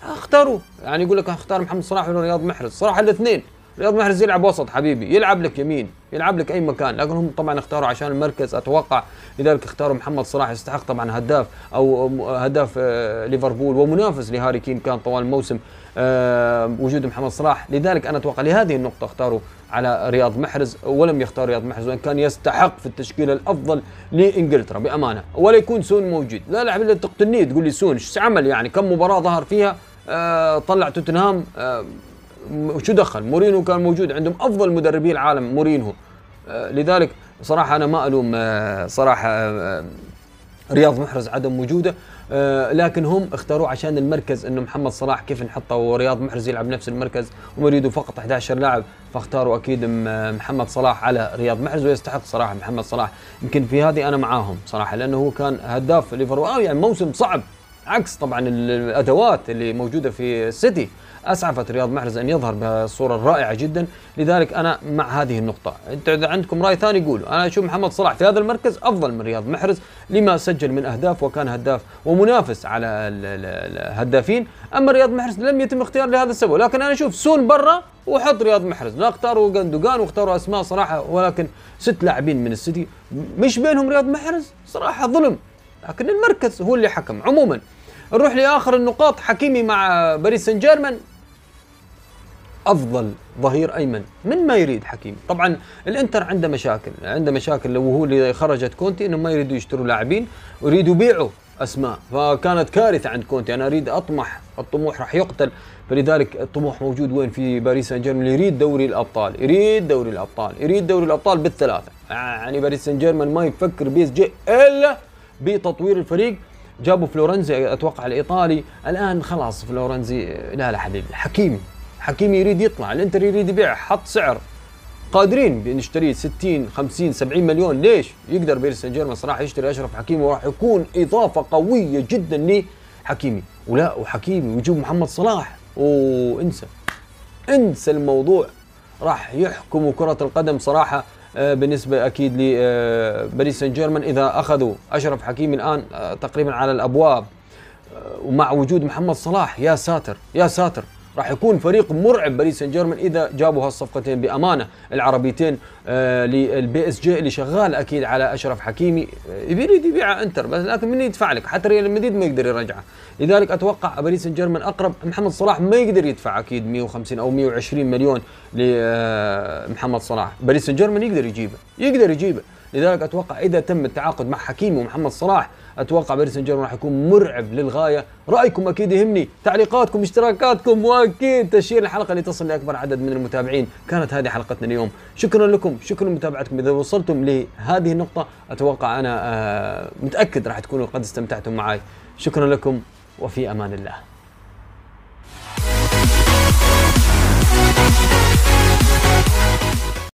اختاروا. يعني يقول لك أختار محمد صلاح ولا رياض محرز. صراحة الاثنين. رياض محرز يلعب وسط حبيبي. يلعب لك يمين يلعب لك أي مكان. لكن هم طبعا اختاروا عشان المركز أتوقع لذلك اختاروا محمد صلاح يستحق طبعا هداف أو هداف آه، ليفربول. ومنافس لهاري كين كان طوال الموسم آه، وجود محمد صلاح. لذلك أنا أتوقع لهذه النقطة اختاروا على رياض محرز ولم يختار رياض محرز وإن كان يستحق في التشكيله الأفضل لإنجلترا بأمانة. ولا يكون سون موجود. لا لاعب الا تقتلني تقول لي سون إيش عمل يعني؟ كم مباراة ظهر فيها؟ آه طلع توتنهام وسون دخل؟ مورينو كان موجود عندهم أفضل مدربي العالم مورينو. آه لذلك صراحة أنا ما ألوم آه صراحة آه رياض محرز عدم وجوده. لكن هم اختاروه عشان المركز إنه محمد صلاح كيف نحطه ورياض محرز يلعب نفس المركز هم يريدوا فقط 11 لاعب فاختاروا أكيد محمد صلاح على رياض محرز ويستحق صراحة محمد صلاح. يمكن في هذه أنا معاهم صراحة لأنه هو كان هداف ليفربول. يعني موسم صعب عكس طبعا الأدوات اللي موجودة في السيتي. أسعفت رياض محرز أن يظهر بصورة رائعة جدا. لذلك أنا مع هذه النقطة. إنت إذا عندكم رأي ثاني قولوا. أنا أشوف محمد صلاح في هذا المركز أفضل من رياض محرز لما سجل من أهداف وكان هداف ومنافس على الهدافين. أما رياض محرز لم يتم اختياره لهذا السبب. لكن أنا أشوف سون برا وحط رياض محرز. لا اختاروا جندوجان واختاروا أسماء صراحة ولكن ست لاعبين من السيتي مش بينهم رياض محرز؟ صراحة ظلم. لكن المركز هو اللي حكم. عموما نروح لآخر النقاط. حكيمي مع باريس سان جيرمان. أفضل ظهير أيمن من ما يريد حكيمي طبعا الإنتر عنده مشاكل عنده مشاكل اللي هو اللي خرجت كونتي انهم ما يريدوا يشتروا لاعبين ويريدوا يبيعوا أسماء فكانت كارثة عند كونتي. أنا أريد أطمح الطموح راح يقتل فلذلك الطموح موجود وين؟ في باريس سان جيرمان يريد دوري الأبطال يريد دوري الأبطال يريد دوري الأبطال بالثلاثة. يعني باريس سان جيرمان ما يفكر بي إس جي إلا بتطوير الفريق. جابوا فلورنزي أتوقع الإيطالي. الآن خلاص فلورنزي لا لا حبيبي حكيمي. حكيمي يريد يطلع الانتر يريد يبيع حط سعر. قادرين نشتريه 60 50 70 مليون. ليش؟ يقدر باريس سان جيرمان صراحة يشتري أشرف حكيمي وراح يكون إضافة قوية جدا الحكيمي. ولا وحكيمي ويجيب محمد صلاح. وانسى انسى. الموضوع. راح يحكموا كرة القدم صراحة آه، بالنسبة أكيد لباريس سان جيرمان إذا أخذوا أشرف حكيمي الآن آه، تقريبا على الأبواب. آه، ومع وجود محمد صلاح يا ساتر يا ساتر. راح يكون فريق مرعب باريس سان جيرمان إذا جابوا هالصفقتين بأمانة. العربيتين آه للبي إس جي اللي شغال أكيد على أشرف حكيمي. آه يريد يبيعه إنتر بس لكن من يدفع لك؟ حتى ريال مدريد ما يقدر يرجعه. لذلك أتوقع باريس سان جيرمان أقرب. محمد صلاح ما يقدر يدفع أكيد 150 أو 120 مليون لمحمد آه، صلاح. باريس سان جيرمان يقدر يجيبه يقدر يجيبه. لذلك أتوقع إذا تم التعاقد مع حكيمي ومحمد صلاح أتوقع باريس سان جيرمان راح يكون مرعب للغاية. رأيكم أكيد يهمني. تعليقاتكم اشتراكاتكم وأكيد تشير الحلقة لتصل لأكبر عدد من المتابعين. كانت هذه حلقتنا اليوم. شكرا لكم شكرا لمتابعتكم. إذا وصلتم لهذه النقطة أتوقع أنا آه، متأكد راح تكونوا قد استمتعتم معي شكرا لكم وفي أمان الله.